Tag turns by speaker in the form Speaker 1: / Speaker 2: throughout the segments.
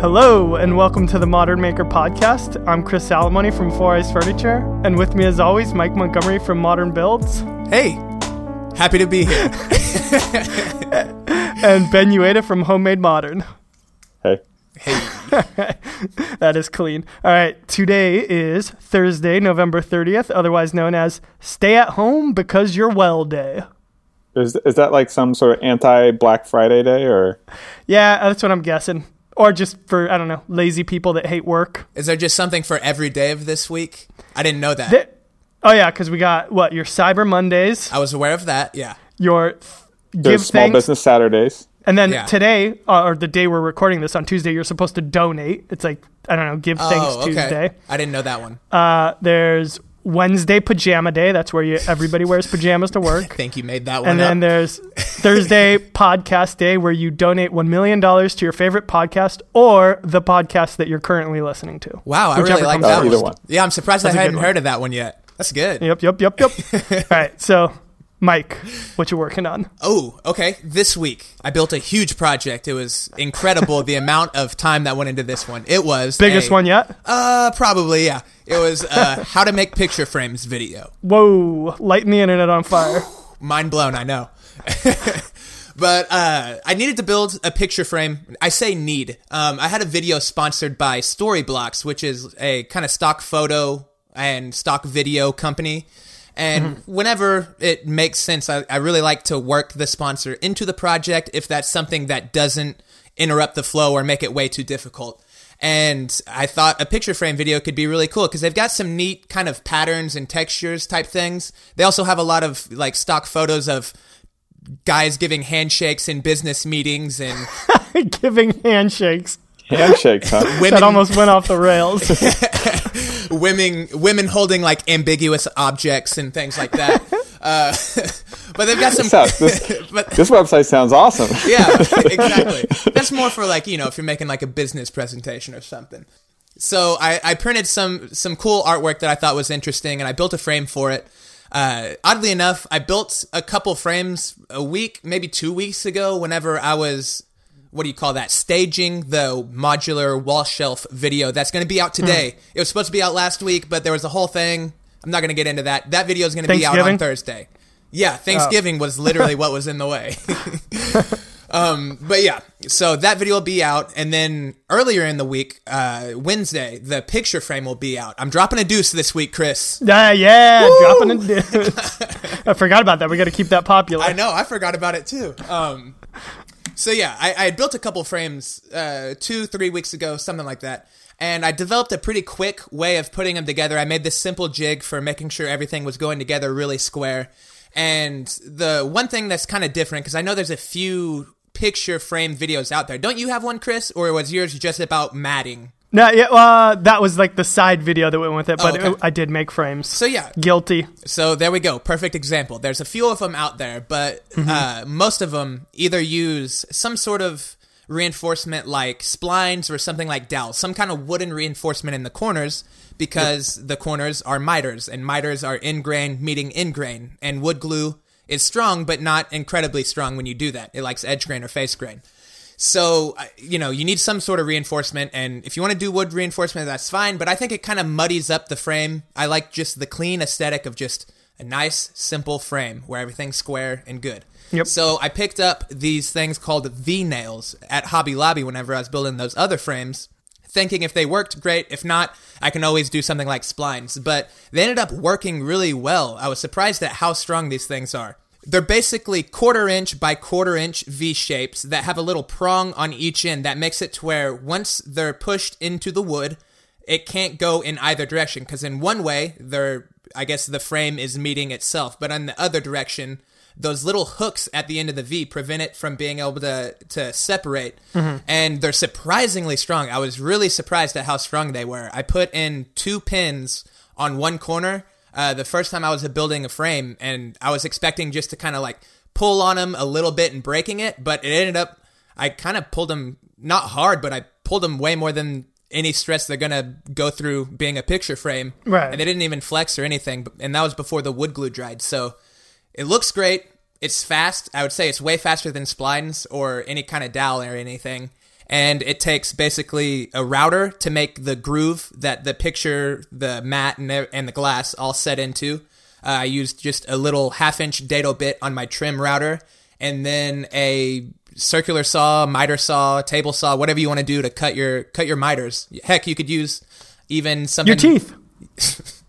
Speaker 1: Hello, and welcome to the Modern Maker Podcast. I'm Chris Salamone from Four Eyes Furniture, and with me, as always, Mike Montgomery from Modern Builds,
Speaker 2: Hey, happy to be here.
Speaker 1: and Ben Uyeda from Homemade Modern.
Speaker 3: Hey.
Speaker 2: hey,
Speaker 1: That is clean. All right, today is Thursday, November 30th, otherwise known as Stay at Home Because You're Well Day.
Speaker 3: Is is that like some sort of anti Black Friday day or
Speaker 1: Yeah, that's what I'm guessing. Or just for, I don't know, lazy people that hate work.
Speaker 2: is there just something for every day of this week? I didn't know that.
Speaker 1: Th- oh, yeah, because we got, what, your Cyber Mondays,
Speaker 2: I was aware of that. Yeah.
Speaker 1: your th- give
Speaker 3: small
Speaker 1: thanks.
Speaker 3: business Saturdays?
Speaker 1: And then
Speaker 2: Yeah.
Speaker 1: today, uh, or the day we're recording this on Tuesday, you're supposed to donate. It's like I don't know, give thanks
Speaker 2: oh, okay.
Speaker 1: Tuesday.
Speaker 2: I didn't know that one.
Speaker 1: Uh, there's Wednesday pajama day. That's where you everybody wears pajamas to
Speaker 2: I
Speaker 1: work.
Speaker 2: think you made that one
Speaker 1: and then there's Thursday podcast day where you donate one million dollars to your favorite podcast or the podcast that you're currently listening to.
Speaker 2: Wow, I really like that one.
Speaker 3: One.
Speaker 2: Yeah, I'm surprised
Speaker 1: That's a
Speaker 2: I
Speaker 1: good
Speaker 2: hadn't heard of that one yet. That's good.
Speaker 1: Yep, yep, yep, yep. All right, so Mike, what you working on?
Speaker 2: Oh, okay. This week, I built a huge project. It was incredible the amount of time that went into this one. It was
Speaker 1: Biggest
Speaker 2: a-
Speaker 1: one yet?
Speaker 2: Uh, probably yeah. It was uh, how to make picture frames video.
Speaker 1: Whoa, lighting the internet on fire.
Speaker 2: mind blown i know but uh, i needed to build a picture frame i say need um, i had a video sponsored by storyblocks which is a kind of stock photo and stock video company and mm-hmm. whenever it makes sense I, I really like to work the sponsor into the project if that's something that doesn't interrupt the flow or make it way too difficult and I thought a picture frame video could be really cool because they've got some neat kind of patterns and textures type things. They also have a lot of like stock photos of guys giving handshakes in business meetings and
Speaker 1: Giving handshakes.
Speaker 3: Handshakes, huh?
Speaker 2: women
Speaker 1: That almost went off the rails.
Speaker 2: women women holding like ambiguous objects and things like that. uh, but they've got some
Speaker 3: Sounds- this,
Speaker 2: but
Speaker 3: this website sounds awesome.
Speaker 2: yeah, exactly. That's more for like you know if you're making like a business presentation or something. So I, I printed some some cool artwork that I thought was interesting, and I built a frame for it. Uh, oddly enough, I built a couple frames a week, maybe two weeks ago. Whenever I was, what do you call that? Staging the modular wall shelf video that's going to be out today. It was supposed to be out last week, but there was a whole thing. I'm not going to get into that. That video is going to be out on Thursday. Yeah, Thanksgiving was literally what was in the way. Um, but yeah, so that video will be out, and then earlier in the week, uh, Wednesday, the picture frame will be out. I'm dropping a deuce this week, Chris.
Speaker 1: Yeah, yeah, dropping a deuce. I forgot about that. We got to keep that popular.
Speaker 2: I know, I forgot about it too. Um, so yeah, I, I had built a couple frames uh, two, three weeks ago, something like that. And I developed a pretty quick way of putting them together. I made this simple jig for making sure everything was going together really square. And the one thing that's kind of different, because I know there's a few picture frame videos out there. Don't you have one, Chris? Or was yours just about matting?
Speaker 1: No, yeah, uh, that was like the side video that went with it, but
Speaker 2: Oh, okay.
Speaker 1: it- I did make frames.
Speaker 2: So yeah,
Speaker 1: Guilty.
Speaker 2: So there we go. Perfect example. There's a few of them out there, but uh, most of them either use some sort of reinforcement like splines or something like dowels, some kind of wooden reinforcement in the corners because the corners are miters and miters are in grain meeting in grain and wood glue is strong but not incredibly strong when you do that. It likes edge grain or face grain. So, you know, you need some sort of reinforcement, and if you want to do wood reinforcement, that's fine, but I think it kind of muddies up the frame. I like just the clean aesthetic of just a nice, simple frame where everything's square and good.
Speaker 1: Yep.
Speaker 2: So I picked up these things called V nails at Hobby Lobby whenever I was building those other frames, thinking if they worked great, if not, I can always do something like splines. But they ended up working really well. I was surprised at how strong these things are. They're basically quarter inch by quarter inch V shapes that have a little prong on each end that makes it to where once they're pushed into the wood, it can't go in either direction because in one way they're I guess the frame is meeting itself, but in the other direction, those little hooks at the end of the V prevent it from being able to to separate. Mm-hmm. And they're surprisingly strong. I was really surprised at how strong they were. I put in two pins on one corner uh, the first time I was building a frame, and I was expecting just to kind of like pull on them a little bit and breaking it, but it ended up I kind of pulled them not hard, but I pulled them way more than any stress they're gonna go through being a picture frame.
Speaker 1: Right.
Speaker 2: And they didn't even flex or anything, and that was before the wood glue dried. So it looks great. It's fast. I would say it's way faster than splines or any kind of dowel or anything. And it takes basically a router to make the groove that the picture, the mat, and the, and the glass all set into. Uh, I used just a little half inch dado bit on my trim router, and then a circular saw, miter saw, table saw, whatever you want to do to cut your cut your miters. Heck, you could use even something.
Speaker 1: Your teeth.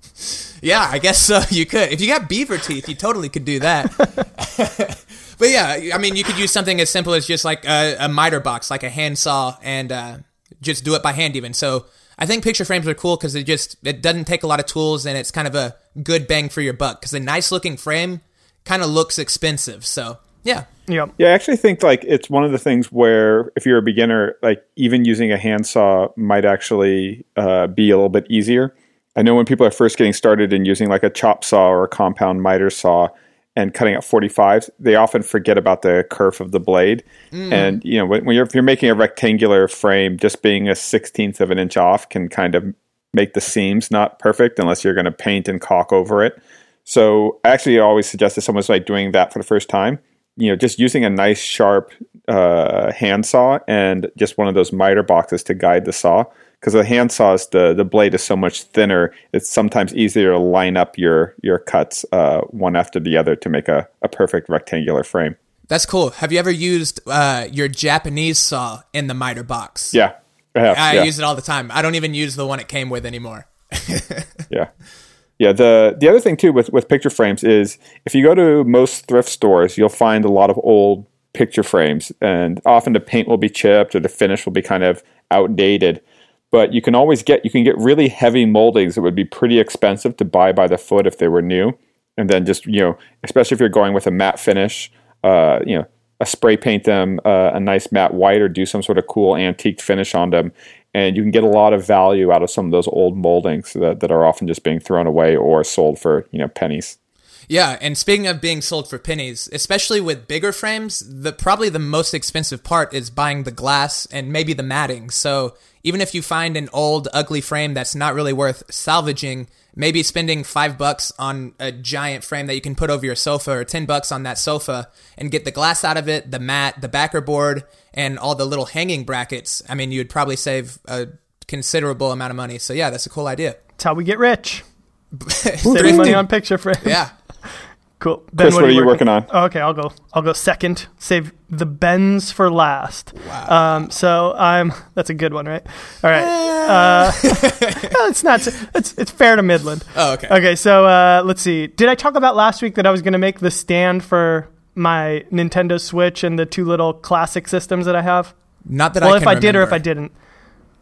Speaker 2: Yeah, I guess so. You could. If you got beaver teeth, you totally could do that. but yeah, I mean, you could use something as simple as just like a, a miter box, like a handsaw, and uh, just do it by hand even. So I think picture frames are cool because it just it doesn't take a lot of tools and it's kind of a good bang for your buck. Because a nice looking frame kind of looks expensive. So yeah,
Speaker 1: Yep.
Speaker 3: Yeah, I actually think like it's one of the things where if you're a beginner, like even using a handsaw might actually uh, be a little bit easier. I know when people are first getting started in using like a chop saw or a compound miter saw and cutting out 45s, they often forget about the kerf of the blade. And you know, when, when you're if you're making a rectangular frame, just being a sixteenth of an inch off can kind of make the seams not perfect unless you're going to paint and caulk over it. So I actually always suggest to someone's like doing that for the first time, you know, just using a nice sharp uh, handsaw and just one of those miter boxes to guide the saw. Because the handsaws, the the blade is so much thinner, it's sometimes easier to line up your your cuts uh, one after the other to make a, a perfect rectangular frame.
Speaker 2: that's cool. Have you ever used uh, your Japanese saw in the miter box?
Speaker 3: Yeah, I have,
Speaker 2: I
Speaker 3: yeah.
Speaker 2: use it all the time. I don't even use the one it came with anymore.
Speaker 3: Yeah. Yeah, the the other thing too with, with picture frames is if you go to most thrift stores, you'll find a lot of old picture frames and often the paint will be chipped or the finish will be kind of outdated. But you can always get you can get really heavy moldings that would be pretty expensive to buy by the foot if they were new. And then just, you know, especially if you're going with a matte finish, uh, you know, a spray paint them uh, a nice matte white or do some sort of cool antique finish on them and you can get a lot of value out of some of those old moldings that, that are often just being thrown away or sold for you know pennies
Speaker 2: Yeah, and speaking of being sold for pennies, especially with bigger frames, the probably the most expensive part is buying the glass and maybe the matting. So even if you find an old ugly frame that's not really worth salvaging, maybe spending five bucks on a giant frame that you can put over your sofa or ten bucks on that sofa and get the glass out of it, the mat, the backer board, and all the little hanging brackets. I mean, you'd probably save a considerable amount of money. So yeah, that's a cool idea.
Speaker 1: That's how we get rich. Saving money on picture frames.
Speaker 2: Yeah.
Speaker 1: Cool. Ben,
Speaker 3: chris what, are you working on
Speaker 1: Oh, okay, I'll go. I'll go second. Save the Bens for last. Wow. Um, so I'm. That's a good one, right? All right. Uh, it's not. It's it's fair to Midland.
Speaker 2: Oh, okay.
Speaker 1: Okay. So uh, let's see. Did I talk about last week that I was going to make the stand for my Nintendo Switch and the two little classic systems that I have?
Speaker 2: Not that
Speaker 1: well,
Speaker 2: I
Speaker 1: if
Speaker 2: can
Speaker 1: I did or if. I didn't.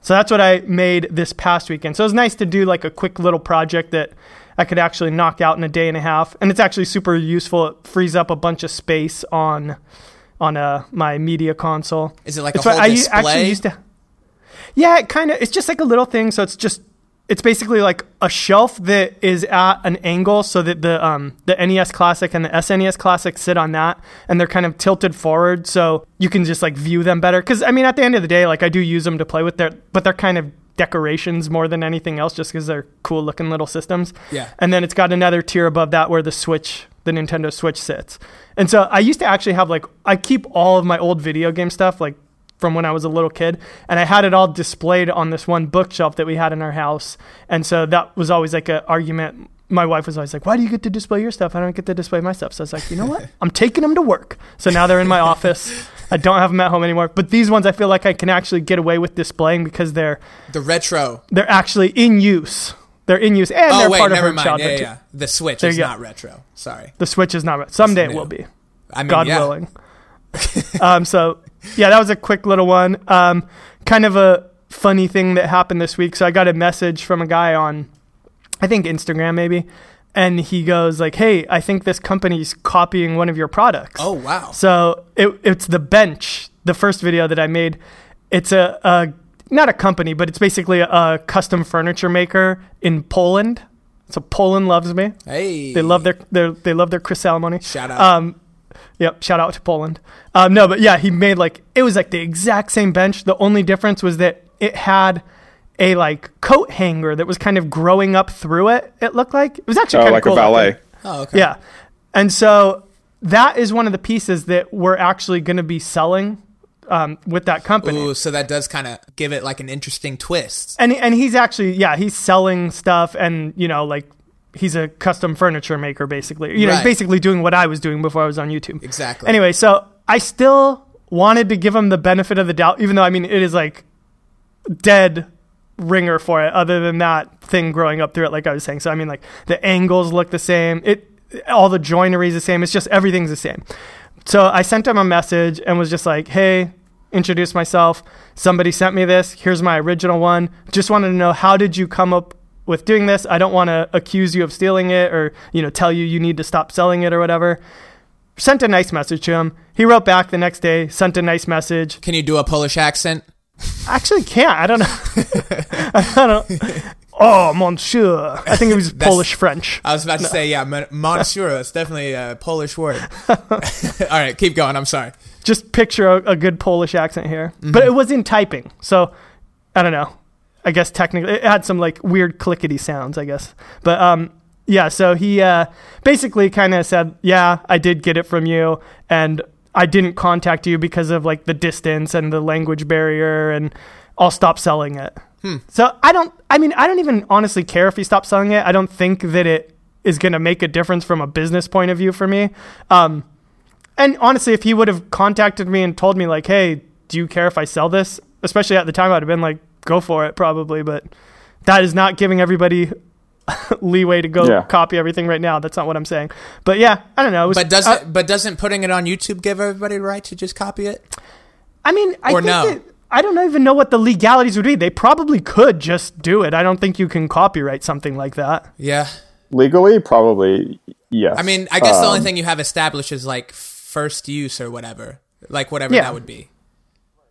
Speaker 1: So that's what I made this past weekend. So it was nice to do like a quick little project that I could actually knock out in a day and a half, and it's actually super useful. It frees up a bunch of space on on uh, my media console.
Speaker 2: Is it like
Speaker 1: It's
Speaker 2: a whole
Speaker 1: I
Speaker 2: display?
Speaker 1: actually used to. Yeah, it kind of. It's just like a little thing. So it's just. It's basically like a shelf that is at an angle, so that the um the NES Classic and the SNES Classic sit on that, and they're kind of tilted forward, so you can just like view them better. Because I mean, at the end of the day, like I do use them to play with their, but they're kind of decorations more than anything else, just because they're cool looking little systems.
Speaker 2: Yeah.
Speaker 1: And then it's got another tier above that where the Switch, the Nintendo Switch sits. And so I used to actually have like I keep all of my old video game stuff like from when I was a little kid, and I had it all displayed on this one bookshelf that we had in our house. And so that was always like an argument. My wife was always like, "Why do you get to display your stuff? I don't get to display my stuff." So I was like, "You know what? I'm taking them to work." So now they're in my office. I don't have them at home anymore. But these ones, I feel like I can actually get away with displaying because they're
Speaker 2: The retro.
Speaker 1: they're actually in use. They're in use, and
Speaker 2: Oh
Speaker 1: they're
Speaker 2: wait,
Speaker 1: part of her
Speaker 2: mind.
Speaker 1: childhood
Speaker 2: Yeah,
Speaker 1: too.
Speaker 2: yeah. The Switch is
Speaker 1: go.
Speaker 2: not retro. Sorry.
Speaker 1: The Switch is not. Someday it will be.
Speaker 2: I mean,
Speaker 1: God
Speaker 2: yeah.
Speaker 1: willing. um, so yeah, that was a quick little one. Um, kind of a funny thing that happened this week. So I got a message from a guy on, I think Instagram maybe, and he goes like, "Hey, I think this company's copying one of your products."
Speaker 2: Oh wow.
Speaker 1: So it, it's the bench, the first video that I made. It's a, a not a company, but it's basically a, a custom furniture maker in Poland. So Poland loves me.
Speaker 2: Hey.
Speaker 1: They love their, their they love their Chris Salmoni.
Speaker 2: Shout out.
Speaker 1: Um, yep. Shout out to Poland. Um, no, but yeah, he made like it was like the exact same bench. The only difference was that it had a like coat hanger that was kind of growing up through it. It looked like it was actually
Speaker 3: oh
Speaker 1: kind
Speaker 3: like
Speaker 1: of cool.
Speaker 3: a ballet
Speaker 2: oh okay.
Speaker 1: Yeah, and so that is one of the pieces that we're actually going to be selling um, with that company.
Speaker 2: Ooh, so that does kind of give it like an interesting twist.
Speaker 1: and and he's actually yeah he's selling stuff and you know like he's a custom furniture maker basically you know he's
Speaker 2: Right.
Speaker 1: basically doing what I was doing before I was on YouTube
Speaker 2: Exactly.
Speaker 1: anyway so I still wanted to give him the benefit of the doubt even though I mean it is like dead ringer for it other than that thing growing up through it like I was saying so I mean like the angles look the same it all the joinery is the same it's just everything's the same so I sent him a message and was just like, hey, introduce myself. Somebody sent me this. Here's my original one. Just wanted to know how did you come up with doing this? I don't want to accuse you of stealing it or, you know, tell you you need to stop selling it or whatever. Sent a nice message to him. He wrote back the next day, sent a nice message.
Speaker 2: Can you do a Polish accent?
Speaker 1: Actually can't. I don't know. I don't Oh, monsieur. I think it was Polish French.
Speaker 2: I was about to say, yeah, mon- monsieur. That's definitely a Polish word. All right, keep going. I'm sorry.
Speaker 1: just picture a, a good Polish accent here. But it was in typing, so I don't know. I guess technically it had some like weird clickety sounds, I guess. But um, yeah. So he uh, basically kind of said, "Yeah, I did get it from you, and I didn't contact you because of like the distance and the language barrier, and I'll stop selling it." So I don't. I mean, I don't even honestly care if he stops selling it. I don't think that it is going to make a difference from a business point of view for me. Um, and honestly, if he would have contacted me and told me like, "Hey, do you care if I sell this?" Especially at the time, I'd have been like, "Go for it," probably. But that is not giving everybody leeway to go
Speaker 3: Yeah.
Speaker 1: copy everything right now. That's not what I'm saying. But yeah, I don't know. It was-
Speaker 2: But doesn't
Speaker 1: uh,
Speaker 2: but doesn't putting it on YouTube give everybody the right to just copy it?
Speaker 1: I mean, I
Speaker 2: or
Speaker 1: think
Speaker 2: no?
Speaker 1: that, I don't even know what the legalities would be. They probably could just do it. I don't think you can copyright something like that.
Speaker 2: Yeah.
Speaker 3: Legally, probably yes.
Speaker 2: I mean, I guess the only
Speaker 3: Um,
Speaker 2: thing you have established is like first use or whatever, like whatever
Speaker 1: Yeah.
Speaker 2: that would be.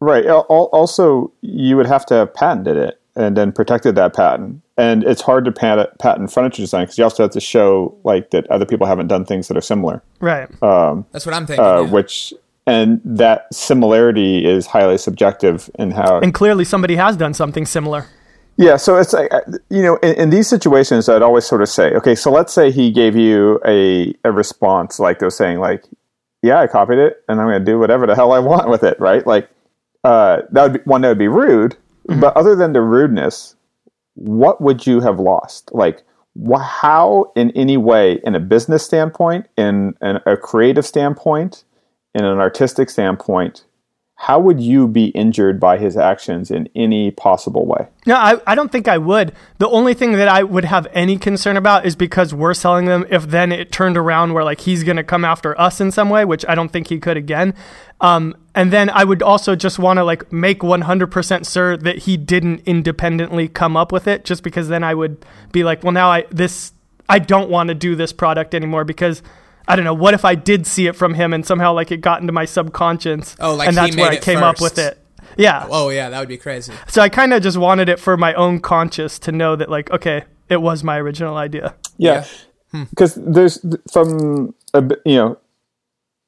Speaker 3: Right. Al- al- Also, you would have to have patented it and then protected that patent. And it's hard to pat- patent furniture design because you also have to show like that other people haven't done things that are similar.
Speaker 1: Right.
Speaker 2: That's what I'm thinking.
Speaker 3: Uh,
Speaker 2: yeah.
Speaker 3: Which and that similarity is highly subjective in how.
Speaker 1: and clearly somebody has done something similar.
Speaker 3: yeah. So it's like uh, you know, in, in these situations, I'd always sort of say, okay, so let's say he gave you a a response like they're saying like, yeah, I copied it and I'm going to do whatever the hell I want with it, right? Like uh, that would be one that would be rude. But other than the rudeness, what would you have lost? Like, wh- how, in any way, in a business standpoint, in, in a creative standpoint, in an artistic standpoint, how would you be injured by his actions in any possible way?
Speaker 1: No, I, I don't think I would. The only thing that I would have any concern about is because we're selling them. If then it turned around where like he's going to come after us in some way, which I don't think he could again. Um, and then I would also just want to like make 100% sure that he didn't independently come up with it, just because then I would be like, well, now I this I don't want to do this product anymore because. I don't know. What if I did see it from him and somehow like it got into my subconscious?
Speaker 2: Oh, like
Speaker 1: and
Speaker 2: he
Speaker 1: that's where
Speaker 2: made
Speaker 1: I
Speaker 2: it
Speaker 1: came up with it. Yeah.
Speaker 2: oh yeah, that would be crazy.
Speaker 1: So I kind of just wanted it for my own conscience to know that, like, okay, it was my original idea.
Speaker 3: Yeah, because hmm. there's from a, b- you know,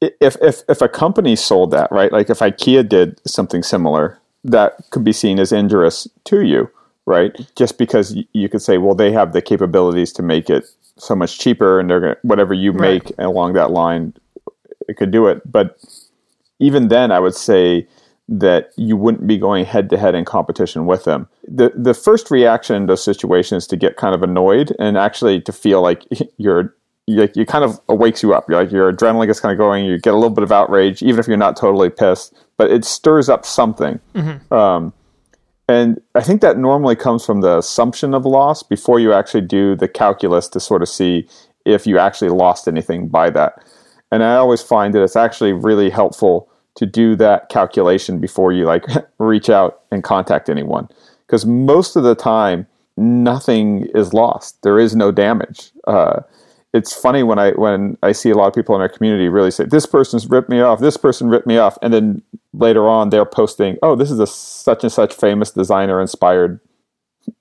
Speaker 3: if if if a company sold that right, like if IKEA did something similar, that could be seen as injurious to you, right? Just because you could say, well, they have the capabilities to make it so much cheaper, and they're gonna whatever you
Speaker 1: Right.
Speaker 3: make along that line, it could do it. But even then, I would say that you wouldn't be going head to head in competition with them. The the first reaction in those situations is to get kind of annoyed and actually to feel like you're like you kind of wakes you up. You're like your adrenaline gets kind of going. You get a little bit of outrage, even if you're not totally pissed, but it stirs up something. Um, and I think that normally comes from the assumption of loss before you actually do the calculus to sort of see if you actually lost anything by that. And I always find that it's actually really helpful to do that calculation before you like reach out and contact anyone. Because most of the time, nothing is lost. There is no damage. Uh, it's funny when I when I see a lot of people in our community really say this person's ripped me off, this person ripped me off, and then later on they're posting, oh, this is a such and such famous designer inspired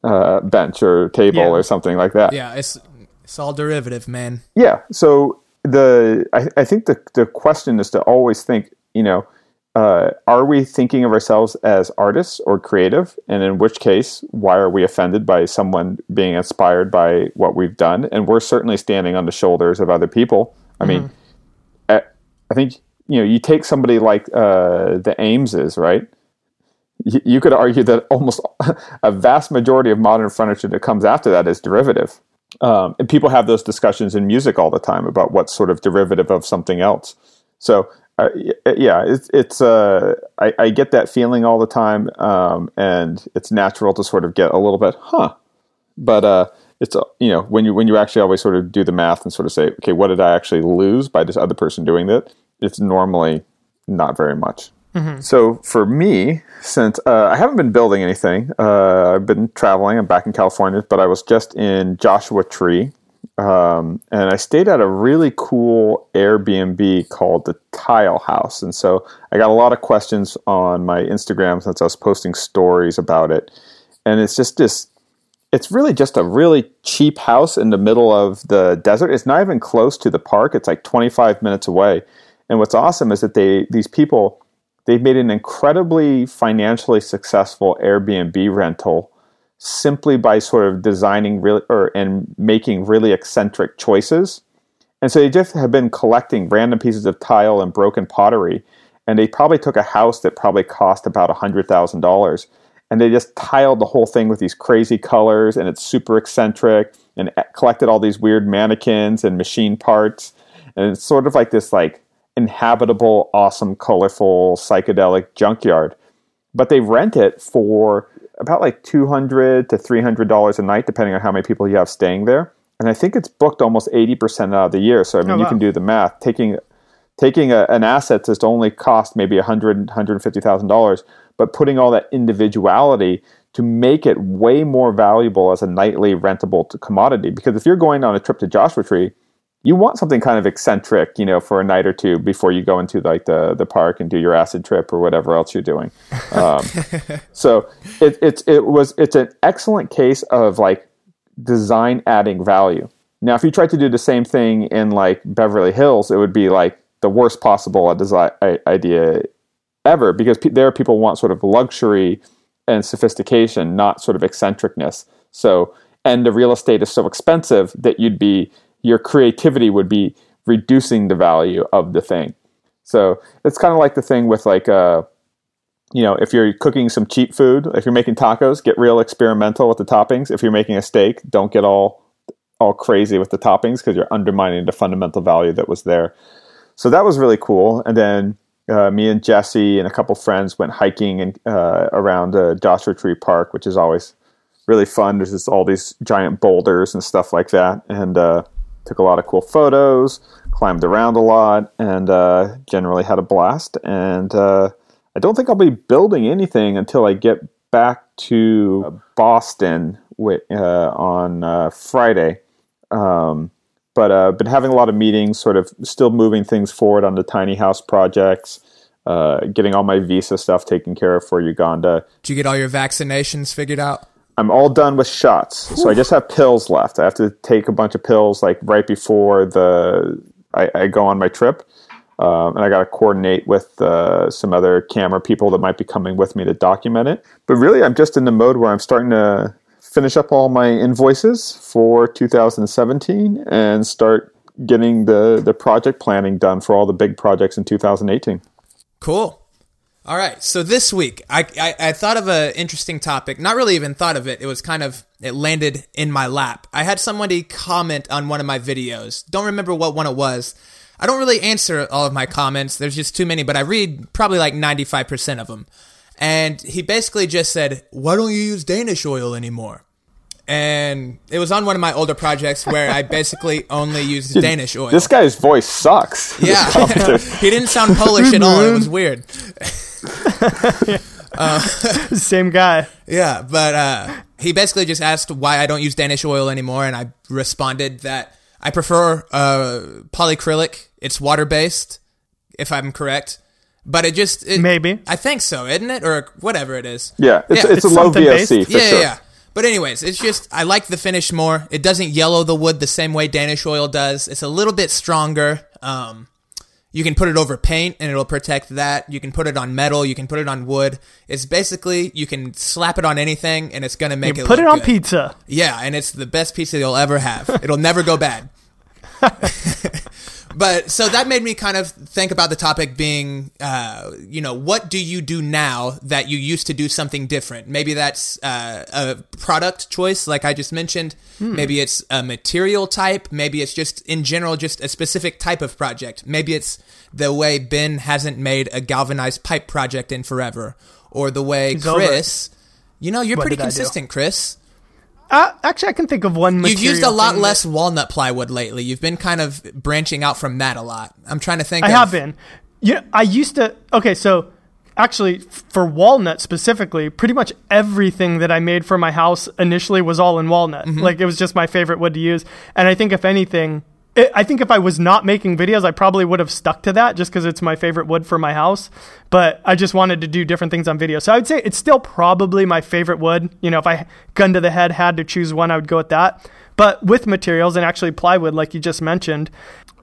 Speaker 3: uh, bench or table
Speaker 1: Yeah.
Speaker 3: or something like that.
Speaker 2: Yeah, it's it's all derivative, man.
Speaker 3: Yeah. So the I, I think the the question is to always think, you know, uh, are we thinking of ourselves as artists or creative? And in which case, why are we offended by someone being inspired by what we've done? And we're certainly standing on the shoulders of other people. I mean, I, I think you know, you take somebody like uh, the Eameses, right? You, you could argue that almost a vast majority of modern furniture that comes after that is derivative. Um, and people have those discussions in music all the time about what sort of derivative of something else. So uh, yeah, it's, it's uh, I, I, get that feeling all the time, um, and it's natural to sort of get a little bit, huh? But uh, it's uh, you know when you when you actually always sort of do the math and sort of say, okay, what did I actually lose by this other person doing that? It's normally not very much. Mm-hmm. So for me, since uh, I haven't been building anything, uh, I've been traveling. I'm back in California, but I was just in Joshua Tree, um, and I stayed at a really cool Airbnb called the Tile House. And so I got a lot of questions on my Instagram since I was posting stories about it. And it's just this, it's really just a really cheap house in the middle of the desert. It's not even close to the park, it's like 25 minutes away. And what's awesome is that they, these people, they've made an incredibly financially successful Airbnb rental simply by sort of designing really or and making really eccentric choices. And so they just have been collecting random pieces of tile and broken pottery. And they probably took a house that probably cost about $100,000 and they just tiled the whole thing with these crazy colors and it's super eccentric and collected all these weird mannequins and machine parts. And it's sort of like this like inhabitable, awesome, colorful, psychedelic junkyard. But they rent it for about like 200 to $300 a night, depending on how many people you have staying there. And I think it's booked almost 80% out of the year. So, I mean, oh, wow. you can do the math. Taking, taking a, an asset that's only cost maybe $100, $150,000, but putting all that individuality to make it way more valuable as a nightly rentable commodity. Because if you're going on a trip to Joshua Tree, you want something kind of eccentric, you know, for a night or two before you go into like the the park and do your acid trip or whatever else you're doing. Um, so it, it's it was it's an excellent case of like design adding value. Now, if you tried to do the same thing in like Beverly Hills, it would be like the worst possible design idea ever because pe- there people want sort of luxury and sophistication, not sort of eccentricness. So, and the real estate is so expensive that you'd be your creativity would be reducing the value of the thing. So it's kind of like the thing with like uh, you know, if you're cooking some cheap food, if you're making tacos, get real experimental with the toppings. If you're making a steak, don't get all all crazy with the toppings because you're undermining the fundamental value that was there. So that was really cool. And then uh, me and Jesse and a couple friends went hiking and uh, around uh, Joshua Tree Park, which is always really fun. There's just all these giant boulders and stuff like that, and uh, took a lot of cool photos, climbed around a lot, and uh, generally had a blast. And uh, I don't think I'll be building anything until I get back to Boston with, uh, on uh, Friday. Um, but uh, been having a lot of meetings, sort of still moving things forward on the tiny house projects. Uh, getting all my visa stuff taken care of for Uganda.
Speaker 2: Did you get all your vaccinations figured out?
Speaker 3: I'm all done with shots, so I just have pills left. I have to take a bunch of pills like right before the I, I go on my trip, um, and I got to coordinate with uh, some other camera people that might be coming with me to document it. But really, I'm just in the mode where I'm starting to finish up all my invoices for 2017 and start getting the the project planning done for all the big projects in 2018.
Speaker 2: Cool. All right, so this week I, I, I thought of an interesting topic. Not really even thought of it. It was kind of it landed in my lap. I had somebody comment on one of my videos. Don't remember what one it was. I don't really answer all of my comments. There's just too many, but I read probably like 95% of them. And he basically just said, "Why don't you use Danish oil anymore?" and it was on one of my older projects where I basically only used Danish oil.
Speaker 3: This guy's voice sucks.
Speaker 2: Yeah, he didn't sound Polish at all. It was weird.
Speaker 1: uh, Same guy.
Speaker 2: Yeah, but uh, he basically just asked why I don't use Danish oil anymore, and I responded that I prefer uh, polyacrylic. It's water based, if I'm correct. But it just it,
Speaker 1: maybe
Speaker 2: I think so, isn't it, or whatever it is?
Speaker 3: Yeah, it's, yeah. it's, it's a low VOC.
Speaker 2: yeah,
Speaker 3: sure.
Speaker 2: yeah. But anyways, it's just I like the finish more. It doesn't yellow the wood the same way Danish oil does. It's a little bit stronger. Um, you can put it over paint and it'll protect that. You can put it on metal. You can put it on wood. It's basically you can slap it on anything and it's gonna make you it.
Speaker 1: Put it on
Speaker 2: good.
Speaker 1: pizza.
Speaker 2: Yeah, and it's the best pizza you'll ever have. It'll never go bad. but so that made me kind of think about the topic being, uh, you know, what do you do now that you used to do something different? Maybe that's uh, a product choice, like I just mentioned. Maybe it's a material type. Maybe it's just in general, just a specific type of project. Maybe it's the way Ben hasn't made a galvanized pipe project in forever, or the way
Speaker 1: He's over
Speaker 2: Chris. You know, you're
Speaker 1: What
Speaker 2: pretty
Speaker 1: did I do?
Speaker 2: consistent, Chris.
Speaker 1: Uh, actually, I can think of one.
Speaker 2: You've used a lot less walnut plywood lately. You've been kind of branching out from that a lot. I'm trying to think.
Speaker 1: I
Speaker 2: of,
Speaker 1: have been. Yeah, I used to. Okay, so actually, for walnut specifically, pretty much everything that I made for my house initially was all in walnut.
Speaker 2: Mm-hmm.
Speaker 1: Like it was just my favorite wood to use. And I think if anything, it, I think if I was not making videos, I probably would have stuck to that just because it's my favorite wood for my house. But I just wanted to do different things on video. So I would say it's still probably my favorite wood. You know, if I gun to the head had to choose one, I would go with that. But with materials and actually plywood, like you just mentioned,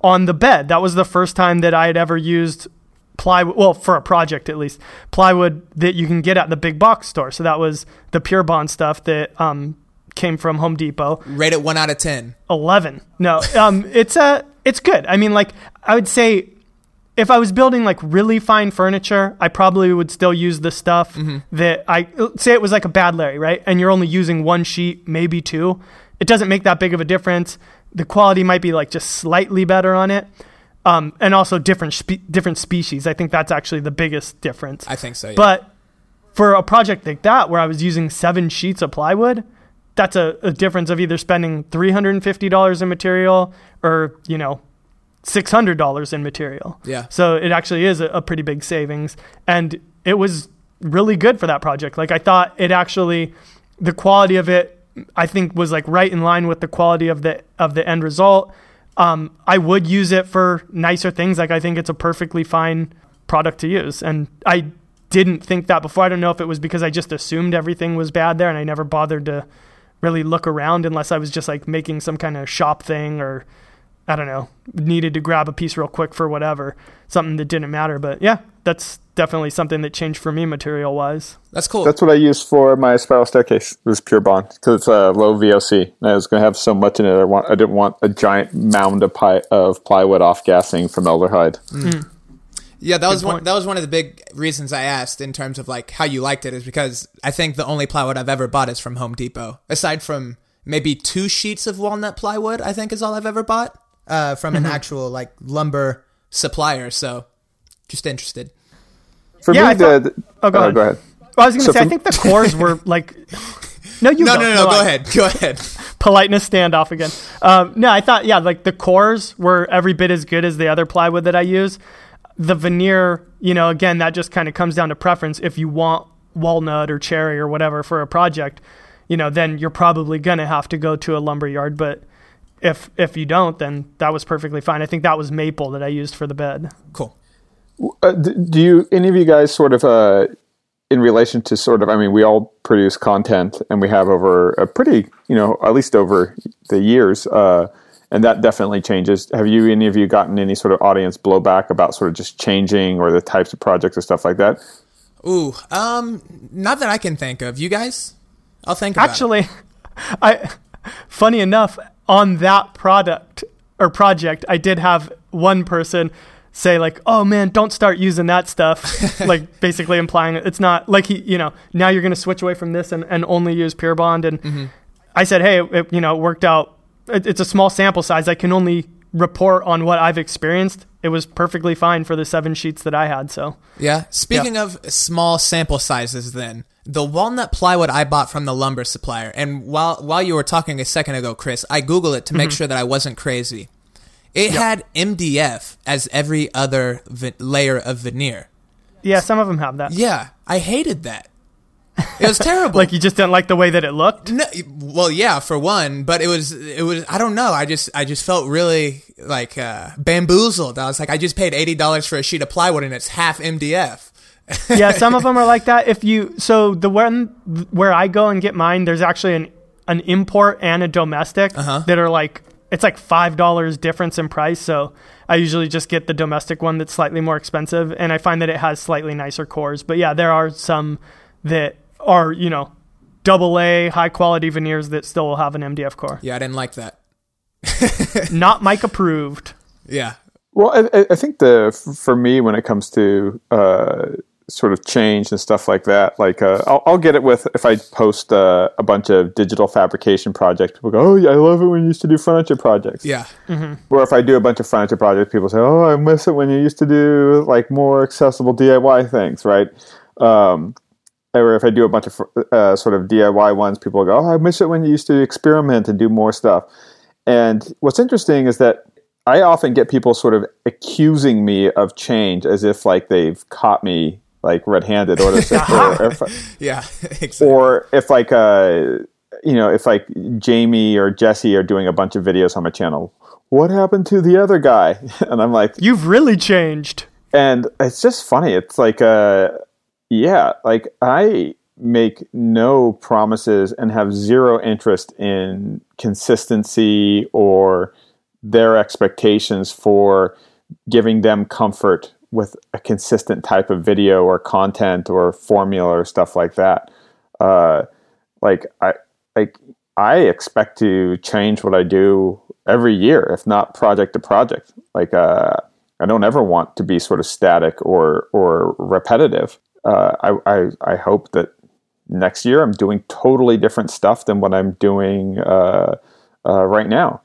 Speaker 1: on the bed, that was the first time that I had ever used plywood. Well, for a project at least, plywood that you can get at the big box store. So that was the Pure Bond stuff that um, came from Home Depot.
Speaker 2: Rate it one out of ten.
Speaker 1: 11 no um it's uh it's good i mean like i would say if i was building like really fine furniture i probably would still use the stuff that i say it was like a bad larry right and you're only using one sheet maybe two it doesn't make that big of a difference the quality might be like just slightly better on it um, and also different spe- different species i think that's actually the biggest difference
Speaker 2: I think so. Yeah.
Speaker 1: but for a project like that, where I was using seven sheets of plywood, that's a, a difference of either spending three hundred and fifty dollars in material or you know six hundred dollars in material.
Speaker 2: Yeah.
Speaker 1: So it actually is a, a pretty big savings, and it was really good for that project. Like I thought it actually, the quality of it, I think was like right in line with the quality of the of the end result. Um, I would use it for nicer things. Like I think it's a perfectly fine product to use, and I didn't think that before. I don't know if it was because I just assumed everything was bad there, and I never bothered to really look around unless I was just like making some kind of shop thing or I don't know, needed to grab a piece real quick for whatever, something that didn't matter. But yeah, that's definitely something that changed for me material wise.
Speaker 2: That's cool.
Speaker 3: That's what I used for my spiral staircase. It was pure bond because it's a low VOC. And I was going to have so much in it. I want. I didn't want a giant mound of, ply, of plywood off gassing formaldehyde. Mm.
Speaker 2: Yeah, that was one. That was one of the big reasons I asked in terms of like how you liked it is because I think the only plywood I've ever bought is from Home Depot. Aside from maybe two sheets of walnut plywood, I think is all I've ever bought uh, from
Speaker 1: Mm-hmm.
Speaker 2: an actual like lumber supplier. So, just interested.
Speaker 3: For
Speaker 1: Yeah,
Speaker 3: me,
Speaker 1: I
Speaker 3: the,
Speaker 1: thought-
Speaker 3: the-
Speaker 1: Oh, go
Speaker 3: uh,
Speaker 1: ahead.
Speaker 3: go ahead.
Speaker 1: Well, I was going to
Speaker 3: So
Speaker 1: say, I think the cores were like. No, you
Speaker 2: No,
Speaker 1: go.
Speaker 2: no, no, no. Go
Speaker 1: I-
Speaker 2: ahead. Go ahead.
Speaker 1: politeness standoff again. Um, no, I thought yeah, like the cores were every bit as good as the other plywood that I use. The veneer, you know, again, that just kind of comes down to preference. If you want walnut or cherry or whatever for a project, you know, then you're probably gonna have to go to a lumber yard. But if if you don't, then that was perfectly fine. I think that was maple that I used for the bed.
Speaker 2: Cool.
Speaker 3: Uh, do you any of you guys sort of uh, in relation to sort of? I mean, we all produce content, and we have over a pretty, you know, at least over the years, uh, and that definitely changes. Have you any of you gotten any sort of audience blowback about sort of just changing or the types of projects and stuff like that?
Speaker 2: Ooh, um, not that I can think of. You guys, I'll think about it.
Speaker 1: Actually, I funny enough on that product or project, I did have one person say like, "Oh man, don't start using that stuff," like basically implying it's not like he, you know, now you're going to switch away from this and, and only use Pure Bond. And I said, "Hey, it, you know, it worked out. It, it's a small sample size. I can only report on what I've experienced. It was perfectly fine for the seven sheets that I had. So
Speaker 2: Yeah. Speaking of small sample sizes, then the walnut plywood I bought from the lumber supplier, and while while you were talking a second ago, Chris, I googled it to make mm-hmm. sure that I wasn't crazy. It had MDF as every other vi- layer of veneer.
Speaker 1: yeah, some of them have that.
Speaker 2: Yeah, I hated that. It was terrible.
Speaker 1: Like you just didn't like the way that it looked.
Speaker 2: No, well, yeah, for one, but it was it was I don't know. I just I just felt really like uh, bamboozled. I was like, I just paid eighty dollars for a sheet of plywood and it's half MDF.
Speaker 1: yeah, some of them are like that. If you so the one where I go and get mine, there's actually an an import and a domestic that are like it's like five dollars difference in price. So I usually just get the domestic one that's slightly more expensive, and I find that it has slightly nicer cores. But yeah, there are some that are you know double A high quality veneers that still will have an MDF core.
Speaker 2: Yeah, I didn't like that.
Speaker 1: Not Mike approved.
Speaker 2: Yeah,
Speaker 3: Well, I, I think the for me when it comes to uh, sort of change and stuff like that, like uh, I'll, I'll, get it with if I post uh, a bunch of digital fabrication projects. People go, "Oh, yeah, I love it when you used to do furniture projects."
Speaker 2: Yeah. Mm-hmm.
Speaker 3: Or if I do a bunch of furniture projects, people say, "Oh, I miss it when you used to do like more accessible DIY things," right? Um, or if I do a bunch of uh, sort of DIY ones, people go, "Oh, I miss it when you used to experiment and do more stuff." And what's interesting is that I often get people sort of accusing me of change as if like they've caught me like red-handed or, or
Speaker 2: if, yeah, exactly.
Speaker 3: or if like uh you know if like Jamie or Jesse are doing a bunch of videos on my channel, what happened to the other guy? And I'm like,
Speaker 1: you've really changed.
Speaker 3: And it's just funny. It's like uh yeah, like I make no promises and have zero interest in consistency or their expectations for giving them comfort with a consistent type of video or content or formula or stuff like that. Uh, like I like I expect to change what I do every year, if not project to project. Like uh, I don't ever want to be sort of static or or repetitive. Uh, I, I I hope that next year I'm doing totally different stuff than what I'm doing uh, uh, right now.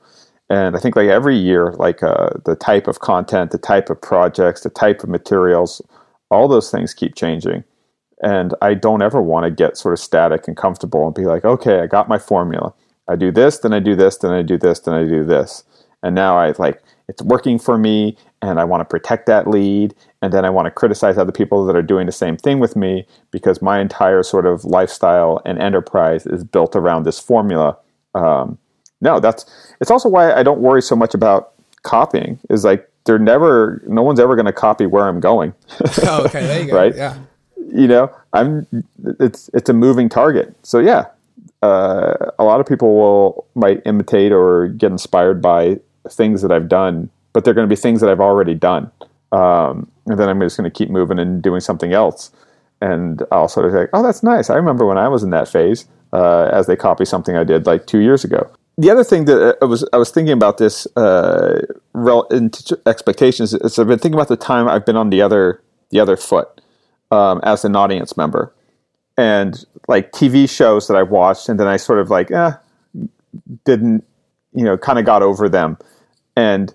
Speaker 3: And I think like every year, like uh, the type of content, the type of projects, the type of materials, all those things keep changing. And I don't ever want to get sort of static and comfortable and be like, okay, I got my formula. I do this, then I do this, then I do this, then I do this. And now I like it's working for me and I want to protect that lead and then I want to criticize other people that are doing the same thing with me because my entire sort of lifestyle and enterprise is built around this formula. Um, no, that's it's also why I don't worry so much about copying. Is like they're never, no one's ever going to copy where I'm going.
Speaker 2: oh, okay, there you go.
Speaker 3: right?
Speaker 2: Yeah.
Speaker 3: You know, I'm. It's it's a moving target. So yeah, uh, a lot of people will might imitate or get inspired by things that I've done, but they're going to be things that I've already done. Um, and then I'm just going to keep moving and doing something else. And I'll sort of say, oh, that's nice. I remember when I was in that phase, uh, as they copy something I did like two years ago the other thing that I was I was thinking about this uh, expectations is I've been thinking about the time I've been on the other the other foot um, as an audience member, and like TV shows that I watched, and then I sort of like eh, didn't you know kind of got over them, and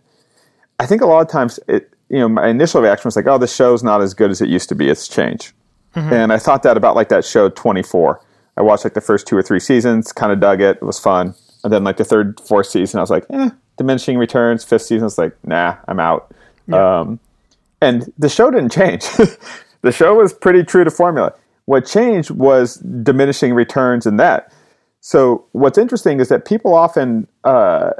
Speaker 3: I think a lot of times it you know my initial reaction was like oh the show's not as good as it used to be it's changed, mm-hmm. and I thought that about like that show Twenty Four. I watched like the first two or three seasons, kind of dug it, it was fun and then like the third, fourth season, I was like, eh, diminishing returns. Fifth season, I was like, nah, I'm out. Yeah. Um, and the show didn't change. the show was pretty true to formula. What changed was diminishing returns in that. So what's interesting is that people often, uh,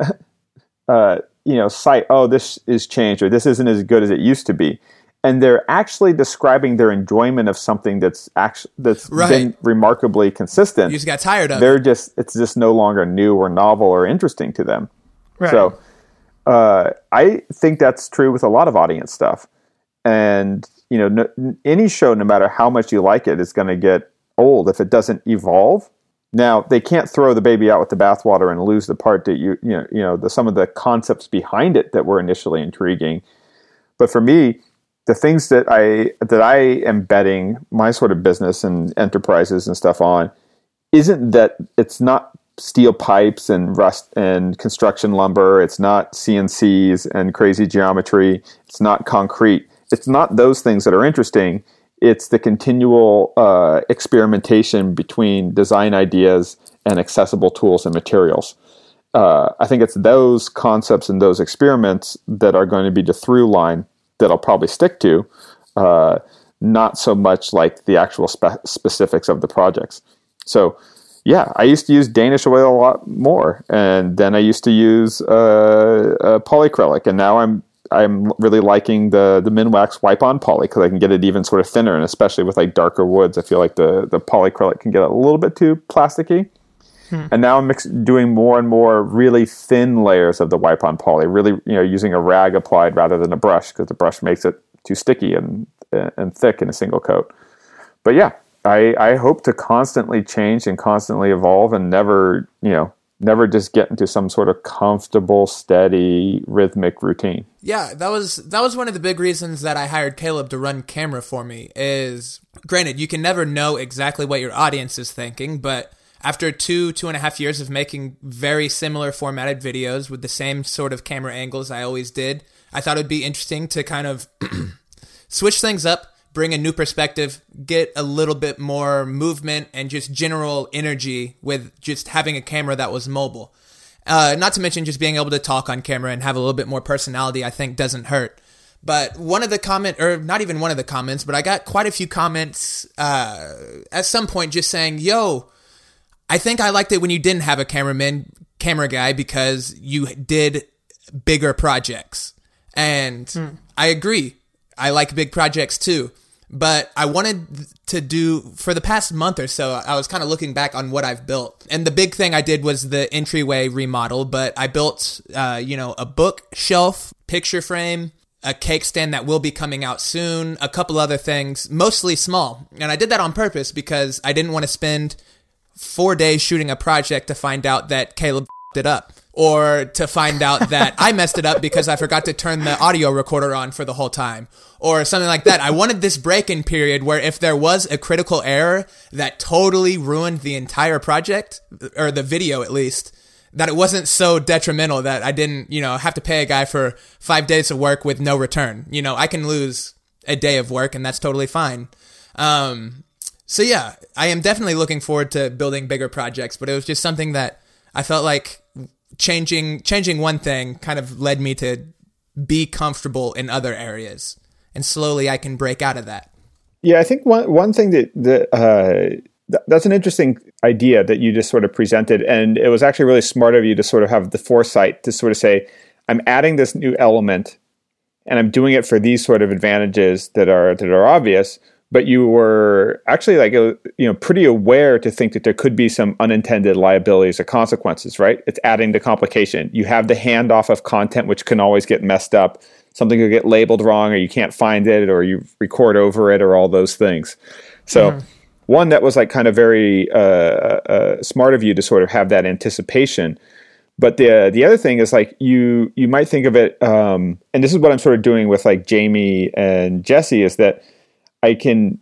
Speaker 3: uh, you know, cite, oh, this is changed or this isn't as good as it used to be and they're actually describing their enjoyment of something that's actually that's right. been remarkably consistent.
Speaker 2: You just got tired of.
Speaker 3: They're it. just it's just no longer new or novel or interesting to them. Right. So uh, I think that's true with a lot of audience stuff, and you know, no, any show, no matter how much you like it, is going to get old if it doesn't evolve. Now they can't throw the baby out with the bathwater and lose the part that you you know you know the, some of the concepts behind it that were initially intriguing. But for me, the things that I that I am betting my sort of business and enterprises and stuff on isn't that it's not steel pipes and rust and construction lumber. It's not CNCs and crazy geometry. It's not concrete. It's not those things that are interesting. It's the continual uh, experimentation between design ideas and accessible tools and materials. Uh, I think it's those concepts and those experiments that are going to be the through line that I'll probably stick to, uh, not so much like the actual spe- specifics of the projects. So, yeah, I used to use Danish oil a lot more, and then I used to use uh, uh, polyacrylic, and now I'm I'm really liking the the Minwax wipe on poly because I can get it even sort of thinner, and especially with like darker woods, I feel like the the polyacrylic can get a little bit too plasticky. Hmm. And now I'm mix, doing more and more really thin layers of the wipe on poly, really you know using a rag applied rather than a brush because the brush makes it too sticky and and thick in a single coat. But yeah, I I hope to constantly change and constantly evolve and never you know never just get into some sort of comfortable, steady, rhythmic routine.
Speaker 2: Yeah, that was that was one of the big reasons that I hired Caleb to run camera for me. Is granted, you can never know exactly what your audience is thinking, but after two two and a half years of making very similar formatted videos with the same sort of camera angles I always did, I thought it would be interesting to kind of switch things up, bring a new perspective, get a little bit more movement and just general energy with just having a camera that was mobile. Uh, not to mention just being able to talk on camera and have a little bit more personality, I think doesn't hurt. But one of the comment, or not even one of the comments, but I got quite a few comments uh, at some point just saying, "Yo, I think I liked it when you didn't have a cameraman, camera guy, because you did bigger projects." And hmm. I agree. I like big projects too but I wanted to do for the past month or so. I was kind of looking back on what I've built, and the big thing I did was the entryway remodel. But I built, uh, you know, a bookshelf, picture frame, a cake stand that will be coming out soon, a couple other things, mostly small. And I did that on purpose because I didn't want to spend four days shooting a project to find out that Caleb it up or to find out that I messed it up because I forgot to turn the audio recorder on for the whole time or something like that. I wanted this break in period where if there was a critical error that totally ruined the entire project or the video at least, that it wasn't so detrimental that I didn't, you know, have to pay a guy for five days of work with no return. You know, I can lose a day of work and that's totally fine. Um, so yeah, I am definitely looking forward to building bigger projects, but it was just something that I felt like changing changing one thing kind of led me to be comfortable in other areas and slowly I can break out of that.
Speaker 3: Yeah, I think one one thing that that uh, th- that's an interesting idea that you just sort of presented, and it was actually really smart of you to sort of have the foresight to sort of say, "I'm adding this new element, and I'm doing it for these sort of advantages that are that are obvious." But you were actually like you know pretty aware to think that there could be some unintended liabilities or consequences right? It's adding the complication. You have the handoff of content which can always get messed up. Something could get labeled wrong or you can't find it or you record over it or all those things. So mm-hmm. one that was like kind of very uh, uh, smart of you to sort of have that anticipation. But the the other thing is like you you might think of it um, and this is what i'm sort of doing with like jamie and jesse is that I can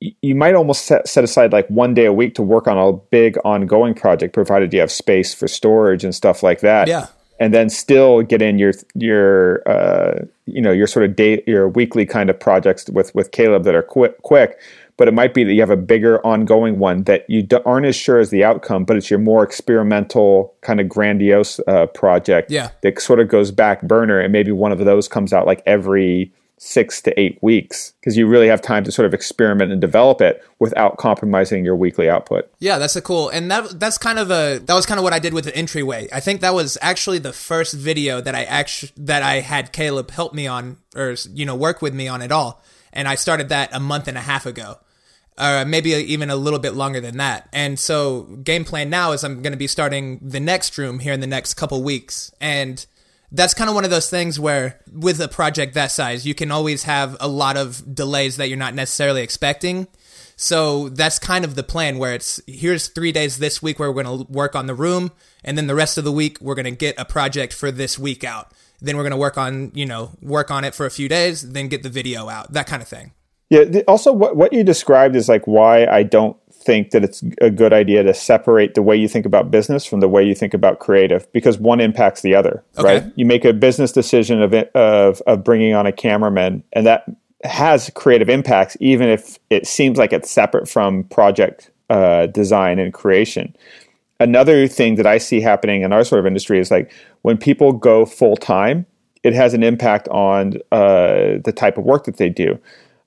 Speaker 3: you might almost set, set aside like one day a week to work on a big ongoing project provided you have space for storage and stuff like that.
Speaker 2: Yeah.
Speaker 3: And then still get in your your uh, you know your sort of day your weekly kind of projects with with Caleb that are quick quick. But it might be that you have a bigger ongoing one that you aren't as sure as the outcome but it's your more experimental kind of grandiose uh, project
Speaker 2: yeah.
Speaker 3: that sort of goes back burner. And maybe one of those comes out like every six to eight weeks because you really have time to sort of experiment and develop it without compromising your weekly output.
Speaker 2: Yeah, that's a cool. And that that's kind of a that was kind of what I did with the entryway. I think that was actually the first video that I actually that I had Caleb help me on or you know work with me on at all. And I started that a month and a half ago. Uh, maybe even a little bit longer than that. And so, game plan now is I'm going to be starting the next room here in the next couple weeks. And that's kind of one of those things where with a project that size, you can always have a lot of delays that you're not necessarily expecting. So that's kind of the plan where it's here's three days this week where we're going to work on the room, and then the rest of the week we're going to get a project for this week out. Then we're going to work on you know work on it for a few days, then get the video out, that kind of thing.
Speaker 3: Yeah. Also, what what you described is like why I don't think that it's a good idea to separate the way you think about business from the way you think about creative because one impacts the other, okay. right? You make a business decision of, of of bringing on a cameraman, and that has creative impacts, even if it seems like it's separate from project uh, design and creation. Another thing that I see happening in our sort of industry is like when people go full time, it has an impact on uh, the type of work that they do.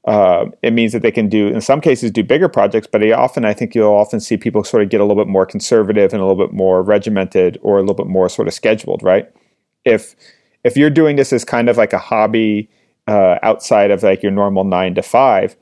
Speaker 3: Uh, it means that they can do, in some cases, do bigger projects, but often, I think you'll often see people sort of get a little bit more conservative and a little bit more regimented or a little bit more sort of scheduled, right? If if you're doing this as kind of like a hobby uh, outside of like your normal nine to five,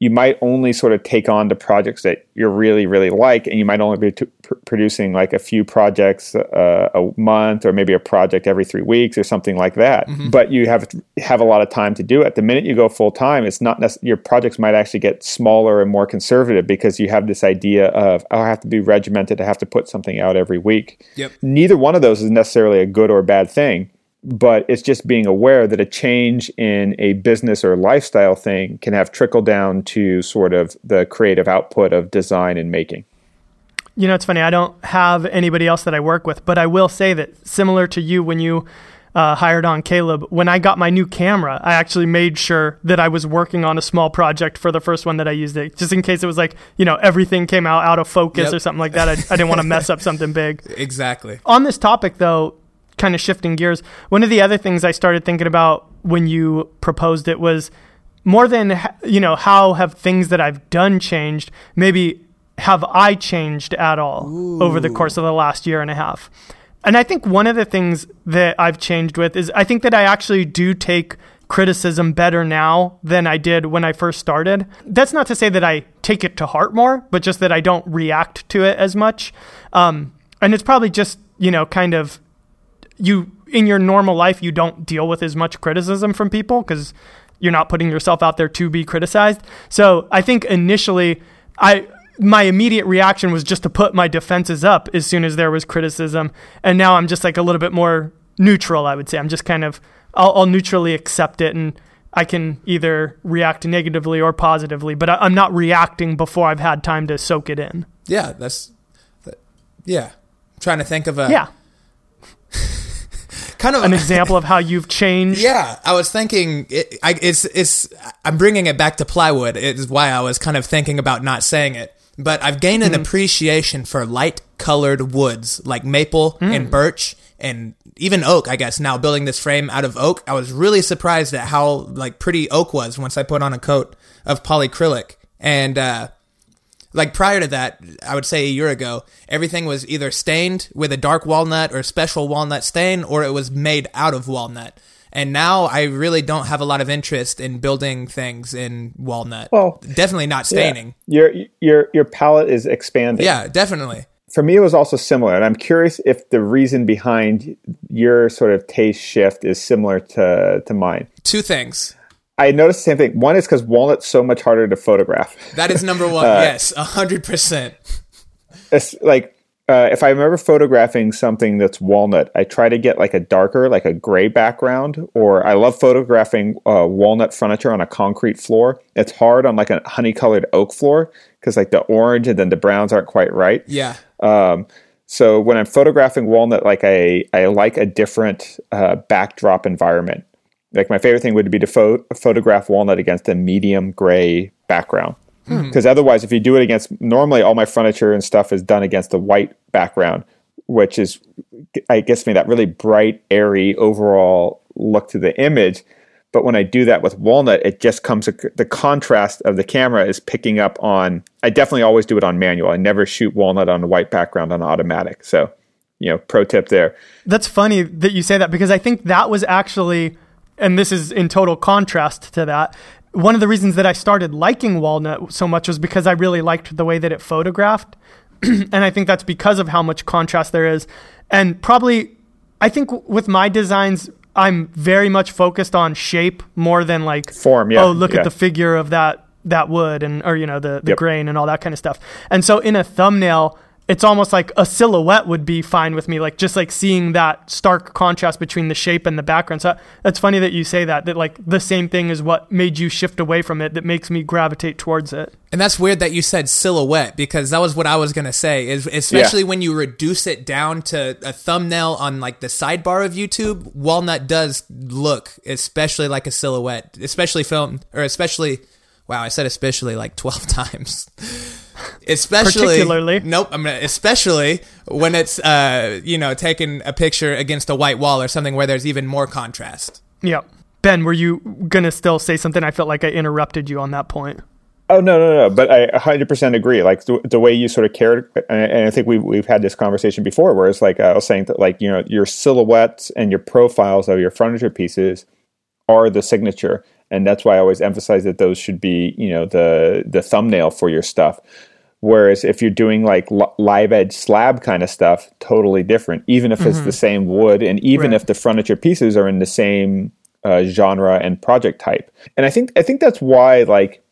Speaker 3: you might only sort of take on the projects that you really really like and you might only be t- pr- producing like a few projects uh, a month or maybe a project every three weeks or something like that. Mm-hmm. but you have have a lot of time to do it. The minute you go full time it's not nec- your projects might actually get smaller and more conservative because you have this idea of oh, i have to be regimented. I have to put something out every week.
Speaker 2: Yep.
Speaker 3: neither one of those is necessarily a good or bad thing but it's just being aware that a change in a business or lifestyle thing can have trickle down to sort of the creative output of design and making.
Speaker 1: You know, it's funny. I don't have anybody else that I work with, but I will say that similar to you, when you uh, hired on Caleb, when I got my new camera, I actually made sure that I was working on a small project for the first one that I used it, just in case it was like, you know, everything came out out of focus
Speaker 2: Yep.
Speaker 1: or something like that. I, I didn't want to mess up something big.
Speaker 2: Exactly.
Speaker 1: On this topic, though, kind of shifting gears, one of the other things I started thinking about when you proposed it was more than, you know, how have things that I've done changed? Maybe have I changed at all over the course of the last year and a half? And I think one of the things that I've changed with is I think that I actually do take criticism better now than I did when I first started. That's not to say that I take it to heart more, but just that I don't react to it as much. Um, and it's probably just, you know, kind of you in your normal life, you don't deal with as much criticism from people because you're not putting yourself out there to be criticized. So I think initially, I my immediate reaction was just to put my defenses up as soon as there was criticism, and now I'm just like a little bit more neutral. I would say I'm just kind of I'll, I'll neutrally accept it and. I can either react negatively or positively, but I, I'm not reacting before I've had time to soak it in.
Speaker 2: Yeah, that's. That, yeah. I'm trying to think of a
Speaker 1: Yeah,
Speaker 2: kind of
Speaker 1: an example of how you've changed.
Speaker 2: Yeah, I was thinking it, I, it's it's I'm bringing it back to plywood. Is why I was kind of thinking about not saying it. But I've gained an appreciation for light colored woods like maple and birch and even oak. I guess now building this frame out of oak, I was really surprised at how like pretty oak was once I put on a coat of polyacrylic. And uh, like prior to that, I would say a year ago, everything was either stained with a dark walnut or special walnut stain, or it was made out of walnut. And now I really don't have a lot of interest in building things in walnut.
Speaker 3: Well,
Speaker 2: definitely not staining.
Speaker 3: Your your your palette is expanding.
Speaker 2: Yeah, definitely.
Speaker 3: For me, it was also similar, and I'm curious if the reason behind your sort of taste shift is similar to to mine.
Speaker 2: Two things.
Speaker 3: I noticed the same thing. One is because walnut's so much harder to photograph.
Speaker 2: That is number one. yes, a hundred percent.
Speaker 3: It's like uh, if I remember photographing something that's walnut, I try to get like a darker, like a gray background. Or I love photographing uh, walnut furniture on a concrete floor. It's hard on like a honey colored oak floor because like the orange and then the browns aren't quite right.
Speaker 2: Yeah.
Speaker 3: Um, so when I'm photographing walnut, like I, I like a different uh, backdrop environment. Like my favorite thing would be to pho- photograph walnut against a medium gray background. Hmm. Because otherwise, if you do it against, normally all my furniture and stuff is done against a white background, which is, I guess, me that really bright, airy overall look to the image. But when I do that with walnut, it just comes, the contrast of the camera is picking up on, I definitely always do it on manual. I never shoot walnut on a white background on automatic. So, you know, pro tip there.
Speaker 1: That's funny that you say that because I think that was actually, and this is in total contrast to that. One of the reasons that I started liking Walnut so much was because I really liked the way that it photographed. and I think that's because of how much contrast there is. And probably, I think with my designs, I'm very much focused on shape more than like
Speaker 3: Form, yeah,
Speaker 1: Oh, look
Speaker 3: yeah.
Speaker 1: at the figure of that that wood and or you know the the
Speaker 3: Yep.
Speaker 1: grain and all that kind of stuff. And so in a thumbnail, it's almost like a silhouette would be fine with me, like just like seeing that stark contrast between the shape and the background. So that's funny that you say that. That like the same thing is what made you shift away from it. That makes me gravitate towards it.
Speaker 2: And that's weird that you said silhouette because that was what I was gonna say. Is especially when you reduce it down to a thumbnail on like the sidebar of YouTube, Walnut does look especially like a silhouette, especially filmed or especially. Wow, I said especially like twelve times. Especially
Speaker 1: Particularly.
Speaker 2: Nope, I'm gonna especially when it's uh you know taking a picture against a white wall or something where there's even more contrast.
Speaker 1: Yeah. Ben, were you gonna still say something? I felt like I interrupted you on that point.
Speaker 3: Oh no, no, no! But I 100% agree. Like the, the way you sort of cared, and, and I think we've we've had this conversation before, where it's like I was saying that like you know your silhouettes and your profiles of your furniture pieces are the signature, and that's why I always emphasize that those should be you know the the thumbnail for your stuff. Whereas if you're doing like live edge slab kind of stuff, totally different. Even if it's the same wood, and even
Speaker 1: Right.
Speaker 3: if the furniture pieces are in the same uh, genre and project type. And I think I think that's why like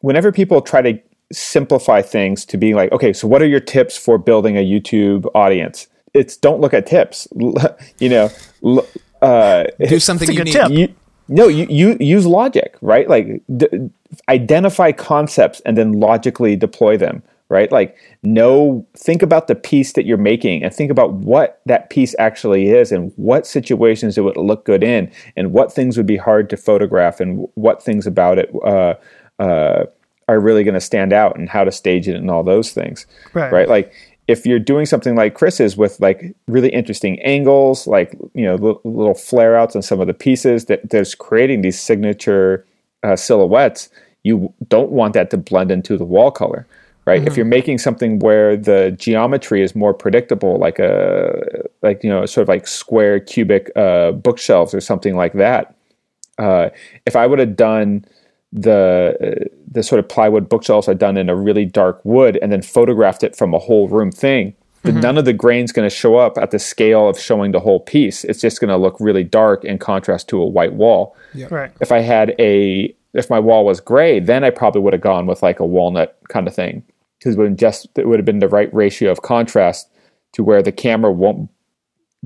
Speaker 3: whenever people try to simplify things to be like, okay, so what are your tips for building a YouTube audience? It's don't look at tips. you know, l- uh,
Speaker 2: Do something
Speaker 1: That's a good
Speaker 2: unique.
Speaker 1: tip.
Speaker 3: you, no, you, you use logic, right? Like d- identify concepts and then logically deploy them, right? Like know, think about the piece that you're making and think about what that piece actually is and what situations it would look good in and what things would be hard to photograph and what things about it uh, uh, are really going to stand out and how to stage it and all those things,
Speaker 1: Right.
Speaker 3: right? Like if you're doing something like Chris is with like really interesting angles, like you know li- little flare outs on some of the pieces that that's creating these signature uh, silhouettes, you don't want that to blend into the wall color, right? If you're making something where the geometry is more predictable, like a like you know sort of like square cubic uh, bookshelves or something like that, uh, if I would have done the uh, the sort of plywood bookshelves I'd done in a really dark wood and then photographed it from a whole room thing, then none of the grain's going to show up at the scale of showing the whole piece. It's just going to look really dark in contrast to a white wall.
Speaker 1: Right.
Speaker 3: If I had a if my wall was gray, then I probably would have gone with like a walnut kind of thing because it would just it would have been the right ratio of contrast to where the camera won't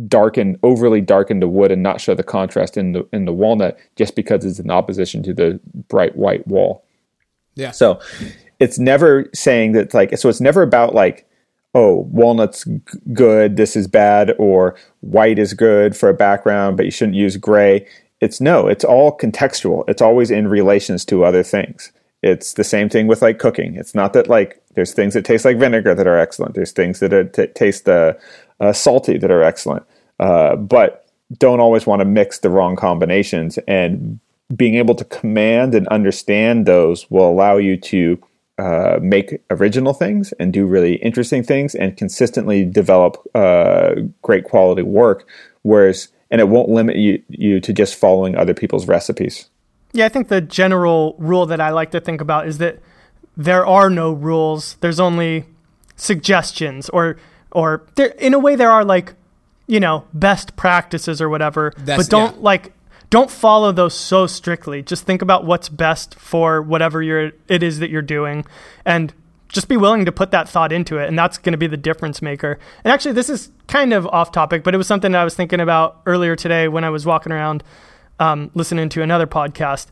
Speaker 3: darken overly darken the wood and not show the contrast in the in the walnut just because it's in opposition to the bright white wall.
Speaker 2: Yeah.
Speaker 3: So it's never saying that like so it's never about like oh walnut's g- good this is bad or white is good for a background but you shouldn't use gray. It's no, it's all contextual. It's always in relations to other things. It's the same thing with like cooking. It's not that like there's things that taste like vinegar that are excellent. There's things that are, t- taste uh, uh, salty that are excellent, uh, but don't always want to mix the wrong combinations. And being able to command and understand those will allow you to uh, make original things and do really interesting things and consistently develop uh, great quality work. Whereas, and it won't limit you, you to just following other people's recipes.
Speaker 1: Yeah, I think the general rule that I like to think about is that there are no rules. There's only suggestions, or or there, in a way there are like you know best practices or whatever.
Speaker 2: That's-
Speaker 1: but don't
Speaker 2: yeah.
Speaker 1: like don't follow those so strictly. Just think about what's best for whatever you're it is that you're doing, and just be willing to put that thought into it, and that's going to be the difference maker. And actually, this is kind of off topic, but it was something that I was thinking about earlier today when I was walking around um, listening to another podcast.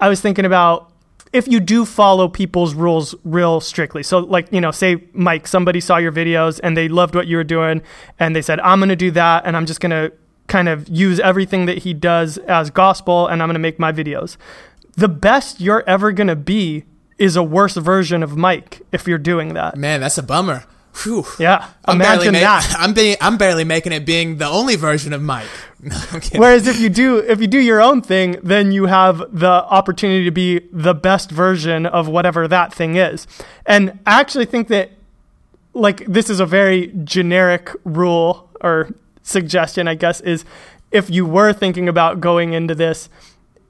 Speaker 1: I was thinking about if you do follow people's rules real strictly. So, like, you know, say, Mike, somebody saw your videos and they loved what you were doing, and they said, I'm going to do that, and I'm just going to kind of use everything that he does as gospel, and I'm going to make my videos. The best you're ever going to be is a worse version of Mike if you're doing that.
Speaker 2: Man, that's a bummer. Whew.
Speaker 1: Yeah,
Speaker 2: I'm barely
Speaker 1: imagine
Speaker 2: ma-
Speaker 1: that.
Speaker 2: I'm being I'm barely making it being the only version of Mike. No,
Speaker 1: Whereas if you do if you do your own thing, then you have the opportunity to be the best version of whatever that thing is. And I actually think that like this is a very generic rule or suggestion, I guess, is if you were thinking about going into this,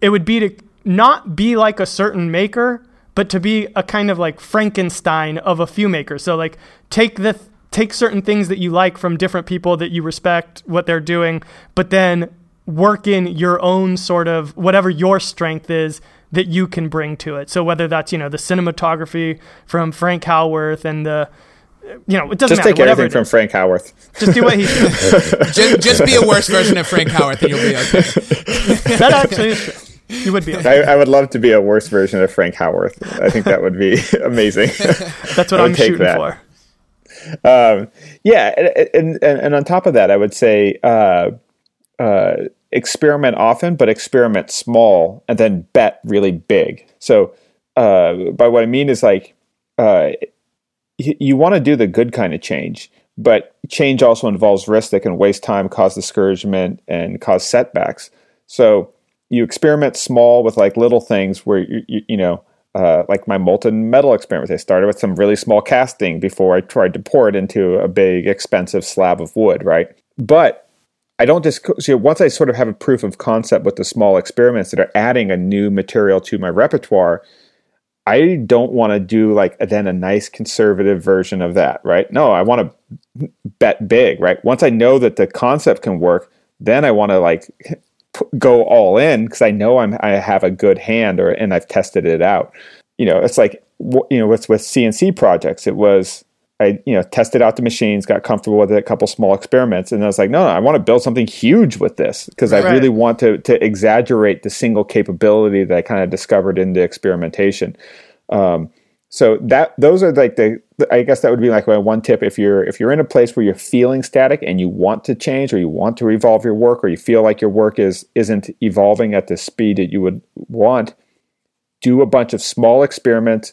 Speaker 1: it would be to not be like a certain maker, but to be a kind of like Frankenstein of a few makers. So like take the take certain things that you like from different people that you respect what they're doing, but then work in your own sort of whatever your strength is that you can bring to it. So whether that's, you know, the cinematography from Frank Howarth and the you know, it doesn't matter.
Speaker 3: Just
Speaker 1: matter.
Speaker 3: take
Speaker 1: whatever
Speaker 3: everything from. Frank Howarth.
Speaker 1: Just do what he
Speaker 2: just, just be a worse version of Frank Howarth and you'll be okay.
Speaker 1: that actually is true. You would be. Okay.
Speaker 3: I, I would love to be a worse version of Frank Howarth. I think that would be amazing.
Speaker 1: That's what I'm shooting
Speaker 3: that.
Speaker 1: for.
Speaker 3: um, yeah, and, and and on top of that, I would say uh, uh, experiment often, but experiment small, and then bet really big. So, uh, by what I mean is like uh, you want to do the good kind of change, but change also involves risk that can waste time, cause discouragement, and cause setbacks. So you experiment small with like little things where you, you, you know uh, like my molten metal experiments. I started with some really small casting before I tried to pour it into a big, expensive slab of wood, right? But I don't just so once I sort of have a proof of concept with the small experiments that are adding a new material to my repertoire. I don't want to do like then a nice conservative version of that, right? No, I want to bet big, right? Once I know that the concept can work, then I want to like p- go all in because I know I'm I have a good hand or and I've tested it out. You know, it's like you know, with with CNC projects, it was I you know tested out the machines, got comfortable with it, a couple small experiments, and I was like, no, no, I want to build something huge with this because I
Speaker 1: Right.
Speaker 3: really want to to exaggerate the single capability that I kind of discovered in the experimentation. Um, so that those are like the I guess that would be like my one tip if you're if you're in a place where you're feeling static and you want to change or you want to evolve your work or you feel like your work is isn't evolving at the speed that you would want, do a bunch of small experiments.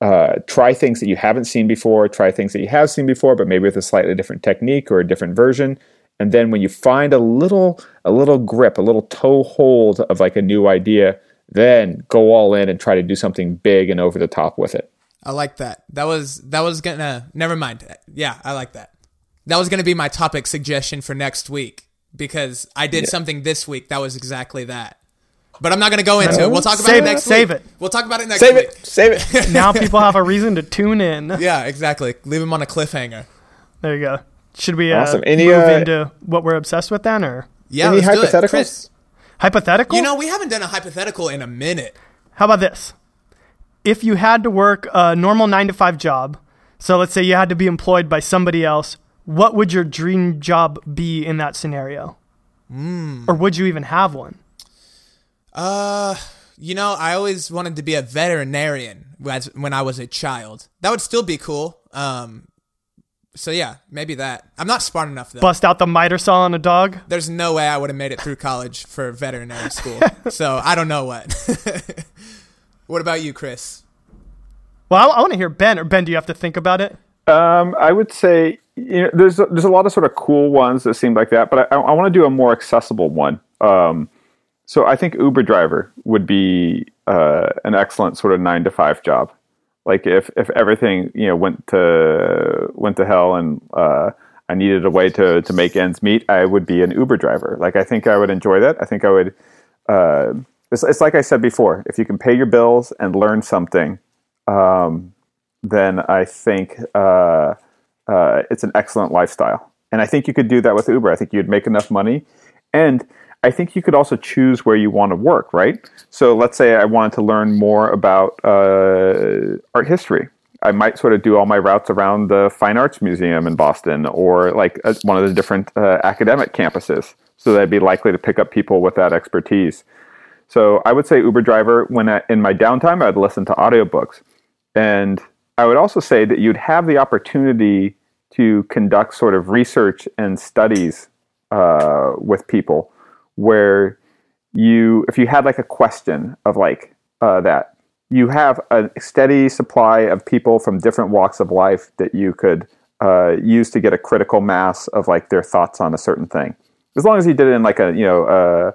Speaker 3: Uh, try things that you haven't seen before. Try things that you have seen before, but maybe with a slightly different technique or a different version. And then when you find a little a little grip, a little toe hold of like a new idea, then go all in and try to do something big and over the top with it.
Speaker 2: I like that. That was that was gonna. Never mind. Yeah, I like that. That was gonna be my topic suggestion for next week because I did something this week that was exactly that. But I'm not gonna go into it. We'll talk about
Speaker 1: Save
Speaker 2: it
Speaker 1: it,
Speaker 2: next
Speaker 1: save it.
Speaker 2: We'll talk about it next
Speaker 3: Save
Speaker 2: week.
Speaker 3: Save it, save it.
Speaker 1: now people have a reason to tune in.
Speaker 2: Yeah, exactly. Leave them on a cliffhanger.
Speaker 1: There you go. Should we uh,
Speaker 3: Awesome. Any,
Speaker 1: move
Speaker 3: uh,
Speaker 1: into what we're obsessed with then, or
Speaker 2: Yeah,
Speaker 3: Any
Speaker 2: let's do it.
Speaker 3: hypotheticals?
Speaker 2: Chris,
Speaker 1: hypothetical?
Speaker 2: you know we haven't done a hypothetical in a minute.
Speaker 1: How about this? If you had to work a normal nine to five job, so let's say you had to be employed by somebody else, what would your dream job be in that scenario? Or would you even have one?
Speaker 2: Uh, you know, I always wanted to be a veterinarian as, when I was a child. That would still be cool. Um, so yeah, maybe that. I'm not smart enough though.
Speaker 1: Bust out the miter saw on a dog?
Speaker 2: There's no way I would have made it through college for veterinary school. so I don't know what. what about you, Chris?
Speaker 1: Well, I, I want to hear Ben. Or Ben, do you have to think about it?
Speaker 3: Um, I would say you know, there's a, there's a lot of sort of cool ones that seem like that, but I, I want to do a more accessible one. Um, so I think Uber driver would be uh, an excellent sort of nine to five job. Like if if everything you know went to went to hell and uh, I needed a way to to make ends meet, I would be an Uber driver. Like I think I would enjoy that. I think I would. Uh, it's, it's like I said before. If you can pay your bills and learn something, um, then I think uh, uh, it's an excellent lifestyle. And I think you could do that with Uber. I think you'd make enough money. And I think you could also choose where you want to work, right? So let's say I wanted to learn more about uh, art history. I might sort of do all my routes around the Fine Arts Museum in Boston or like uh, one of the different uh, academic campuses so that I'd be likely to pick up people with that expertise. So I would say Uber driver when I, in my downtime I'd listen to audiobooks. And I would also say that you'd have the opportunity to conduct sort of research and studies uh, with people where you, if you had like a question of like uh, that, you have a steady supply of people from different walks of life that you could uh, use to get a critical mass of like their thoughts on a certain thing. As long as you did it in like a, you know, uh,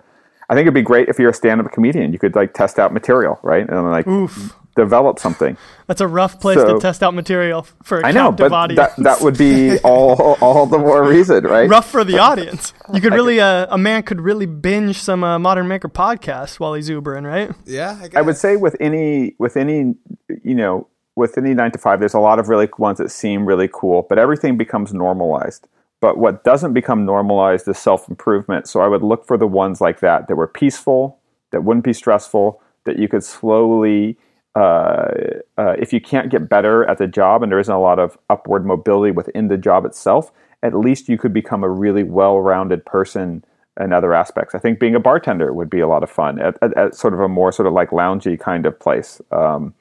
Speaker 3: I think it'd be great if you're a stand-up comedian. You could like test out material, right, and like
Speaker 1: Oof.
Speaker 3: develop something.
Speaker 1: That's a rough place
Speaker 3: So-
Speaker 1: to test out material for a
Speaker 3: I know,
Speaker 1: captive
Speaker 3: but
Speaker 1: audience.
Speaker 3: that that would be all all the more reason, right?
Speaker 1: rough for the audience. You could really, uh, a man could really binge some uh, Modern Maker podcasts while he's Ubering, right?
Speaker 2: Yeah, I, guess.
Speaker 3: I would say with any with any you know with any nine to five, there's a lot of really ones that seem really cool, but everything becomes normalized. But what doesn't become normalized is self improvement. So I would look for the ones like that that were peaceful, that wouldn't be stressful, that you could slowly. Uh, uh, if you can't get better at the job and there isn't a lot of upward mobility within the job itself, at least you could become a really well-rounded person in other aspects. I think being a bartender would be a lot of fun at, at, at sort of a more sort of like loungy kind of place. Um,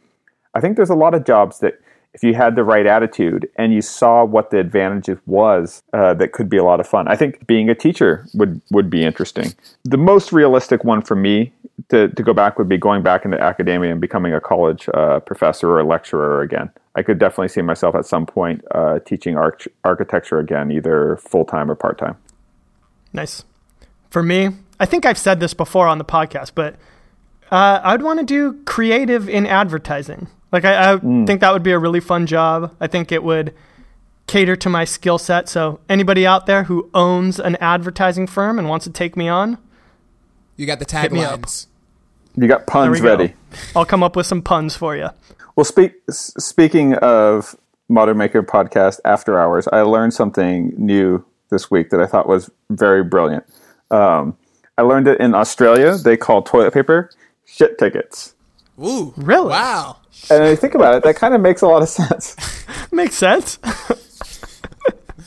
Speaker 3: I think there's a lot of jobs that if you had the right attitude and you saw what the advantages was, uh, that could be a lot of fun. I think being a teacher would would be interesting. The most realistic one for me to, to go back would be going back into academia and becoming a college uh, professor or a lecturer again. I could definitely see myself at some point uh, teaching arch- architecture again, either full time or part time.
Speaker 1: Nice. For me, I think I've said this before on the podcast, but I'd want to do creative in advertising. Like, I, I think that would be a really fun job. I think it would cater to my skill set. So, anybody out there who owns an advertising firm and wants to take me on,
Speaker 2: you got the
Speaker 1: Hit
Speaker 2: taglines.
Speaker 3: You got
Speaker 1: there we
Speaker 3: puns
Speaker 1: go.
Speaker 3: ready.
Speaker 1: I'll come up with some puns for you.
Speaker 3: Well, speak, speaking of Modern Maker podcast after hours, I learned something new this week that I thought was very brilliant. Um, I learned it in Australia. They call toilet paper shit tickets.
Speaker 2: Ooh,
Speaker 1: Really?
Speaker 2: Wow.
Speaker 3: And I think about it, that kind of makes a lot of sense.
Speaker 1: Makes sense.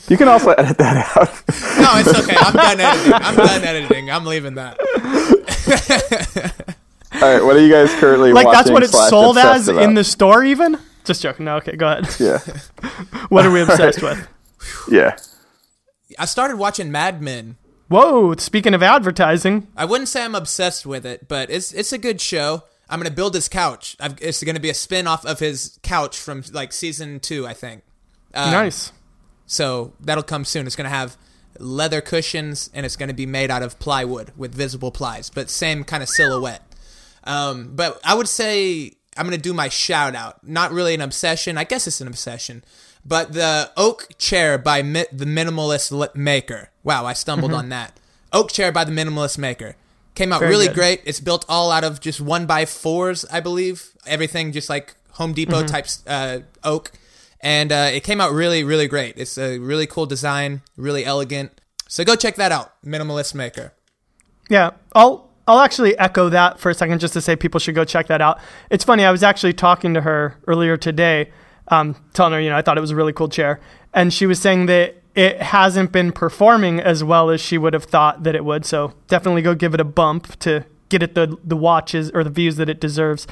Speaker 3: You can also edit that out.
Speaker 2: No, it's okay. I'm done editing. I'm done editing. I'm leaving that.
Speaker 3: All right, what are you guys currently
Speaker 1: like
Speaker 3: watching?
Speaker 1: that's what it's sold as
Speaker 3: about?
Speaker 1: in the store, even. Just joking. No, okay, go ahead.
Speaker 3: Yeah,
Speaker 1: What are we obsessed with?
Speaker 3: yeah.
Speaker 2: I started watching Mad Men.
Speaker 1: Whoa! Speaking of advertising,
Speaker 2: I wouldn't say I'm obsessed with it, but it's it's a good show. I'm gonna build his couch. I've, it's gonna be a spin off of his couch from like season two, I think. Um,
Speaker 1: nice.
Speaker 2: So that'll come soon. It's gonna have leather cushions and it's gonna be made out of plywood with visible plies, but same kind of silhouette. Um, but I would say I'm gonna do my shout out. Not really an obsession. I guess it's an obsession. But the oak chair by Mi- the minimalist Li- maker. Wow, I stumbled on that. Oak chair by the minimalist maker came out
Speaker 1: Very
Speaker 2: really
Speaker 1: good.
Speaker 2: great. It's built all out of just one by fours, I believe. Everything just like Home Depot types uh, oak, and uh, it came out really, really great. It's a really cool design, really elegant. So go check that out, Minimalist Maker.
Speaker 1: Yeah, I'll I'll actually echo that for a second, just to say people should go check that out. It's funny. I was actually talking to her earlier today, um, telling her you know I thought it was a really cool chair, and she was saying that it hasn't been performing as well as she would have thought that it would. So definitely go give it a bump to get it the the watches or the views that it deserves.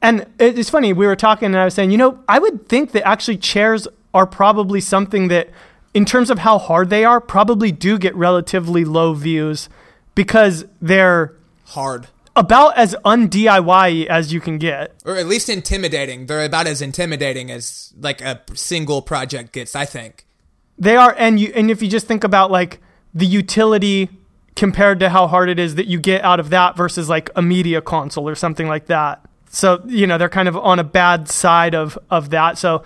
Speaker 1: And it's funny. We were talking, and I was saying, you know, I would think that actually chairs are probably something that, in terms of how hard they are, probably do get relatively low views because they're
Speaker 2: Hard.
Speaker 1: about as un DIY as you can get.
Speaker 2: Or at least intimidating. They're about as intimidating as like a single project gets, I think.
Speaker 1: They are, and you, and if you just think about like the utility compared to how hard it is that you get out of that versus like a media console or something like that. So you know they're kind of on a bad side of of that. So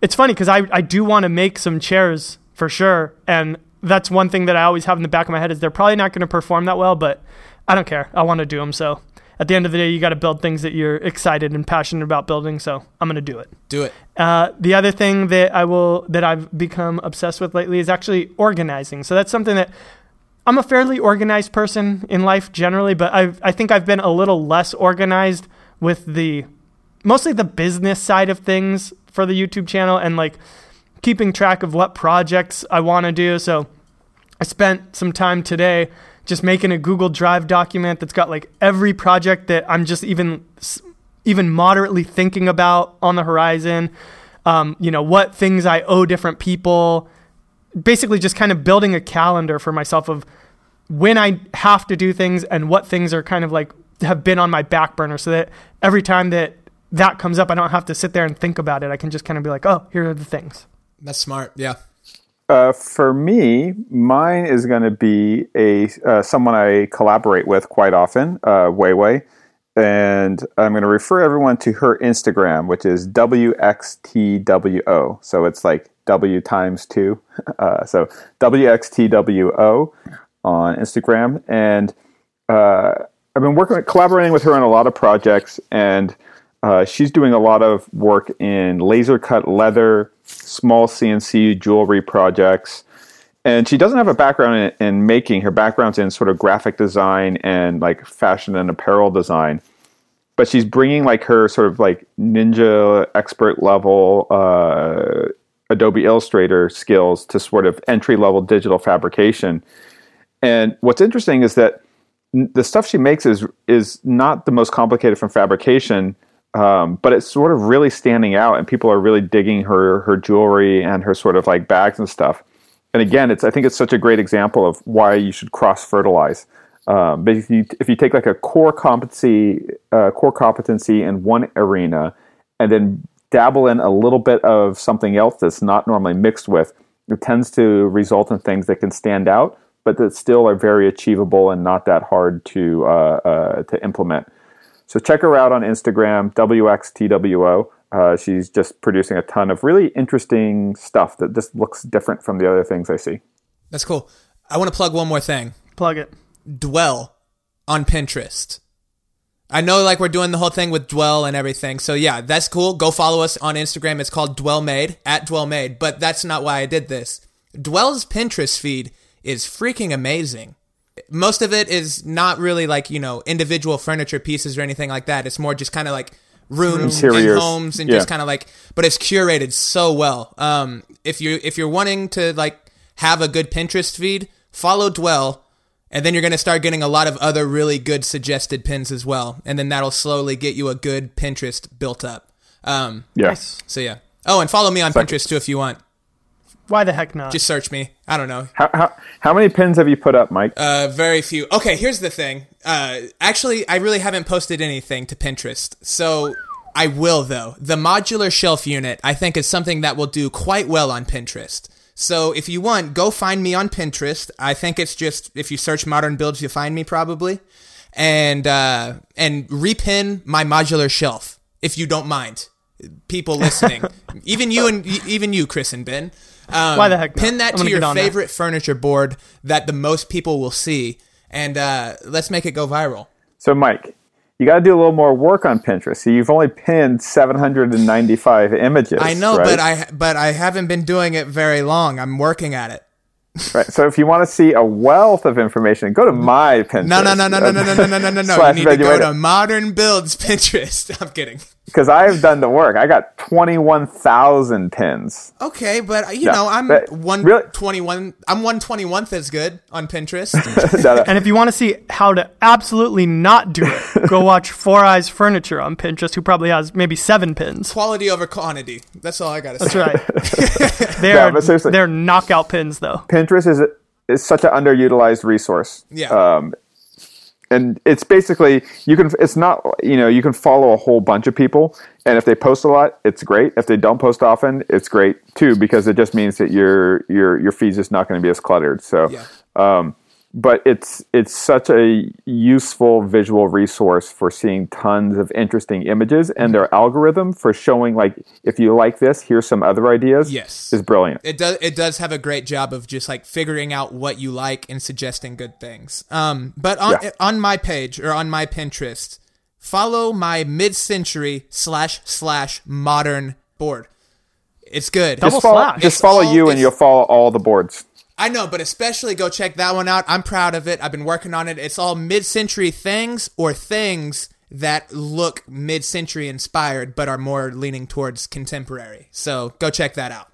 Speaker 1: it's funny because I I do want to make some chairs for sure, and that's one thing that I always have in the back of my head is they're probably not going to perform that well, but I don't care. I want to do them. So at the end of the day, you got to build things that you're excited and passionate about building. So I'm going to do it.
Speaker 2: Do it.
Speaker 1: Uh, the other thing that I will that I've become obsessed with lately is actually organizing. So that's something that I'm a fairly organized person in life generally, but I I think I've been a little less organized with the mostly the business side of things for the YouTube channel and like keeping track of what projects I want to do. So I spent some time today just making a Google Drive document that's got like every project that I'm just even even moderately thinking about on the horizon. Um, you know what things I owe different people. Basically, just kind of building a calendar for myself of when I have to do things and what things are kind of like have been on my back burner, so that every time that that comes up, I don't have to sit there and think about it. I can just kind of be like, oh, here are the things.
Speaker 2: That's smart. Yeah.
Speaker 3: Uh, for me, mine is going to be a uh, someone I collaborate with quite often, uh, Weiwei, and I'm going to refer everyone to her Instagram, which is WXTWO. So it's like W times two. Uh, so WXTWO on Instagram, and uh, I've been working, collaborating with her on a lot of projects, and uh, she's doing a lot of work in laser cut leather, small CNC jewelry projects. And she doesn't have a background in, in making. Her background's in sort of graphic design and like fashion and apparel design. But she's bringing like her sort of like ninja expert level uh, Adobe Illustrator skills to sort of entry level digital fabrication. And what's interesting is that the stuff she makes is is not the most complicated from fabrication, um, but it's sort of really standing out, and people are really digging her her jewelry and her sort of like bags and stuff. And again, it's I think it's such a great example of why you should cross fertilize. Um, but if you if you take like a core competency uh, core competency in one arena, and then dabble in a little bit of something else that's not normally mixed with, it tends to result in things that can stand out, but that still are very achievable and not that hard to uh, uh, to implement. So check her out on Instagram, WXTWO. Uh, she's just producing a ton of really interesting stuff that just looks different from the other things I see.
Speaker 2: That's cool. I want to plug one more thing.
Speaker 1: Plug it.
Speaker 2: Dwell on Pinterest. I know like we're doing the whole thing with Dwell and everything. So yeah, that's cool. Go follow us on Instagram. It's called Dwell Made at Dwell Made. But that's not why I did this. Dwell's Pinterest feed is freaking amazing. Most of it is not really like, you know, individual furniture pieces or anything like that. It's more just kind of like rooms
Speaker 3: Interiors.
Speaker 2: and homes and
Speaker 3: Yeah.
Speaker 2: just kind of like but it's curated so well um if you if you're wanting to like have a good pinterest feed follow dwell and then you're going to start getting a lot of other really good suggested pins as well and then that'll slowly get you a good pinterest built up um.
Speaker 1: Nice.
Speaker 2: so yeah oh and follow me on pinterest too if you want
Speaker 1: Why the heck not?
Speaker 2: just search me i don't know
Speaker 3: How, how, how many pins have you put up, Mike?
Speaker 2: Uh, very few. Okay, here's the thing. Uh, actually, I really haven't posted anything to Pinterest, so I will though. The modular shelf unit, I think, is something that will do quite well on Pinterest. So if you want, go find me on Pinterest. I think it's just if you search modern builds, you'll find me probably, and uh, and repin my modular shelf if you don't mind. People listening, even you and even you, Chris and Ben. Um,
Speaker 1: Why the heck not?
Speaker 2: Pin that
Speaker 1: I'm
Speaker 2: to your
Speaker 1: get on that.
Speaker 2: favorite furniture board that the most people will see, and uh, let's make it go viral.
Speaker 3: So, Mike, you got to do a little more work on Pinterest. So you've only pinned 795 images.
Speaker 2: I know,
Speaker 3: right?
Speaker 2: but I but I haven't been doing it very long. I'm working at it.
Speaker 3: Right. So if you want to see a wealth of information, go to my Pinterest.
Speaker 2: No, no, no, no, no, no, no, no, no, no, no, no. You need to go to Modern Builds Pinterest. I'm kidding.
Speaker 3: Because I've done the work. I got 21,000 pins.
Speaker 2: Okay, but uh, you
Speaker 3: No,
Speaker 2: know, I'm
Speaker 3: but
Speaker 2: one
Speaker 3: really-
Speaker 2: twenty one. I'm one twenty one as good on Pinterest.
Speaker 3: No, no.
Speaker 1: And if you want to see how to absolutely not do it, go watch Four Eyes Furniture on Pinterest, who probably has maybe seven pins.
Speaker 2: Quality over quantity. That's all I gotta say.
Speaker 1: That's right. they're,
Speaker 3: but seriously.
Speaker 1: they're knockout pins, though.
Speaker 3: Pinterest is is such an underutilized resource.
Speaker 2: Yeah.
Speaker 3: Um, and it's basically you can it's not you know you can follow a whole bunch of people and if they post a lot it's great if they don't post often it's great too because it just means that your your your feed's just not going to be as cluttered so
Speaker 2: Yeah.
Speaker 3: um, but it's it's such a useful visual resource for seeing tons of interesting images and their algorithm for showing like if you like this here's some other ideas
Speaker 2: Yes.
Speaker 3: is brilliant
Speaker 2: it does it does have a great job of just like figuring out what you like and suggesting good things. Um, but on
Speaker 3: Yeah.
Speaker 2: on my page or on my Pinterest, follow my mid-century slash slash modern board. It's good.
Speaker 1: Double
Speaker 3: just follow,
Speaker 1: slash.
Speaker 3: just follow
Speaker 2: all-
Speaker 3: you and you'll follow all the boards
Speaker 2: I know, but especially go check that one out. I'm proud of it. I've been working on it. It's all mid-century things or things that look mid-century inspired but are more leaning towards contemporary. So go check that out.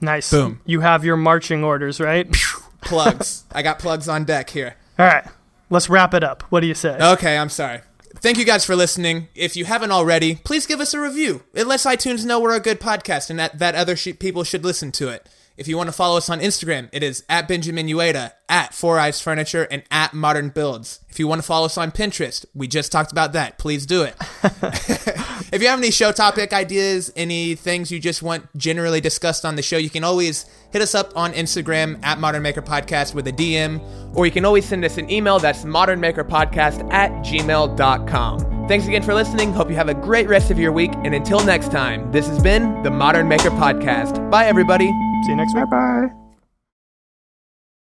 Speaker 1: Nice.
Speaker 2: Boom.
Speaker 1: You have your marching orders, right?
Speaker 2: Plugs. I got plugs on deck here.
Speaker 1: All right. Let's wrap it up. What do you say?
Speaker 2: Okay, I'm sorry. Thank you guys for listening. If you haven't already, please give us a review. It lets iTunes know we're a good podcast and that, that other sh- people should listen to it. If you want to follow us on Instagram, it is at Benjamin Uyeda, at Four Eyes Furniture, and at Modern Builds. If you want to follow us on Pinterest, we just talked about that. Please do it. if you have any show topic ideas, any things you just want generally discussed on the show, you can always hit us up on Instagram at Modern Maker Podcast with a DM, or you can always send us an email that's modernmakerpodcast at gmail.com. Thanks again for listening. Hope you have a great rest of your week. And until next time, this has been the Modern Maker Podcast. Bye, everybody.
Speaker 1: See you next week.
Speaker 3: bye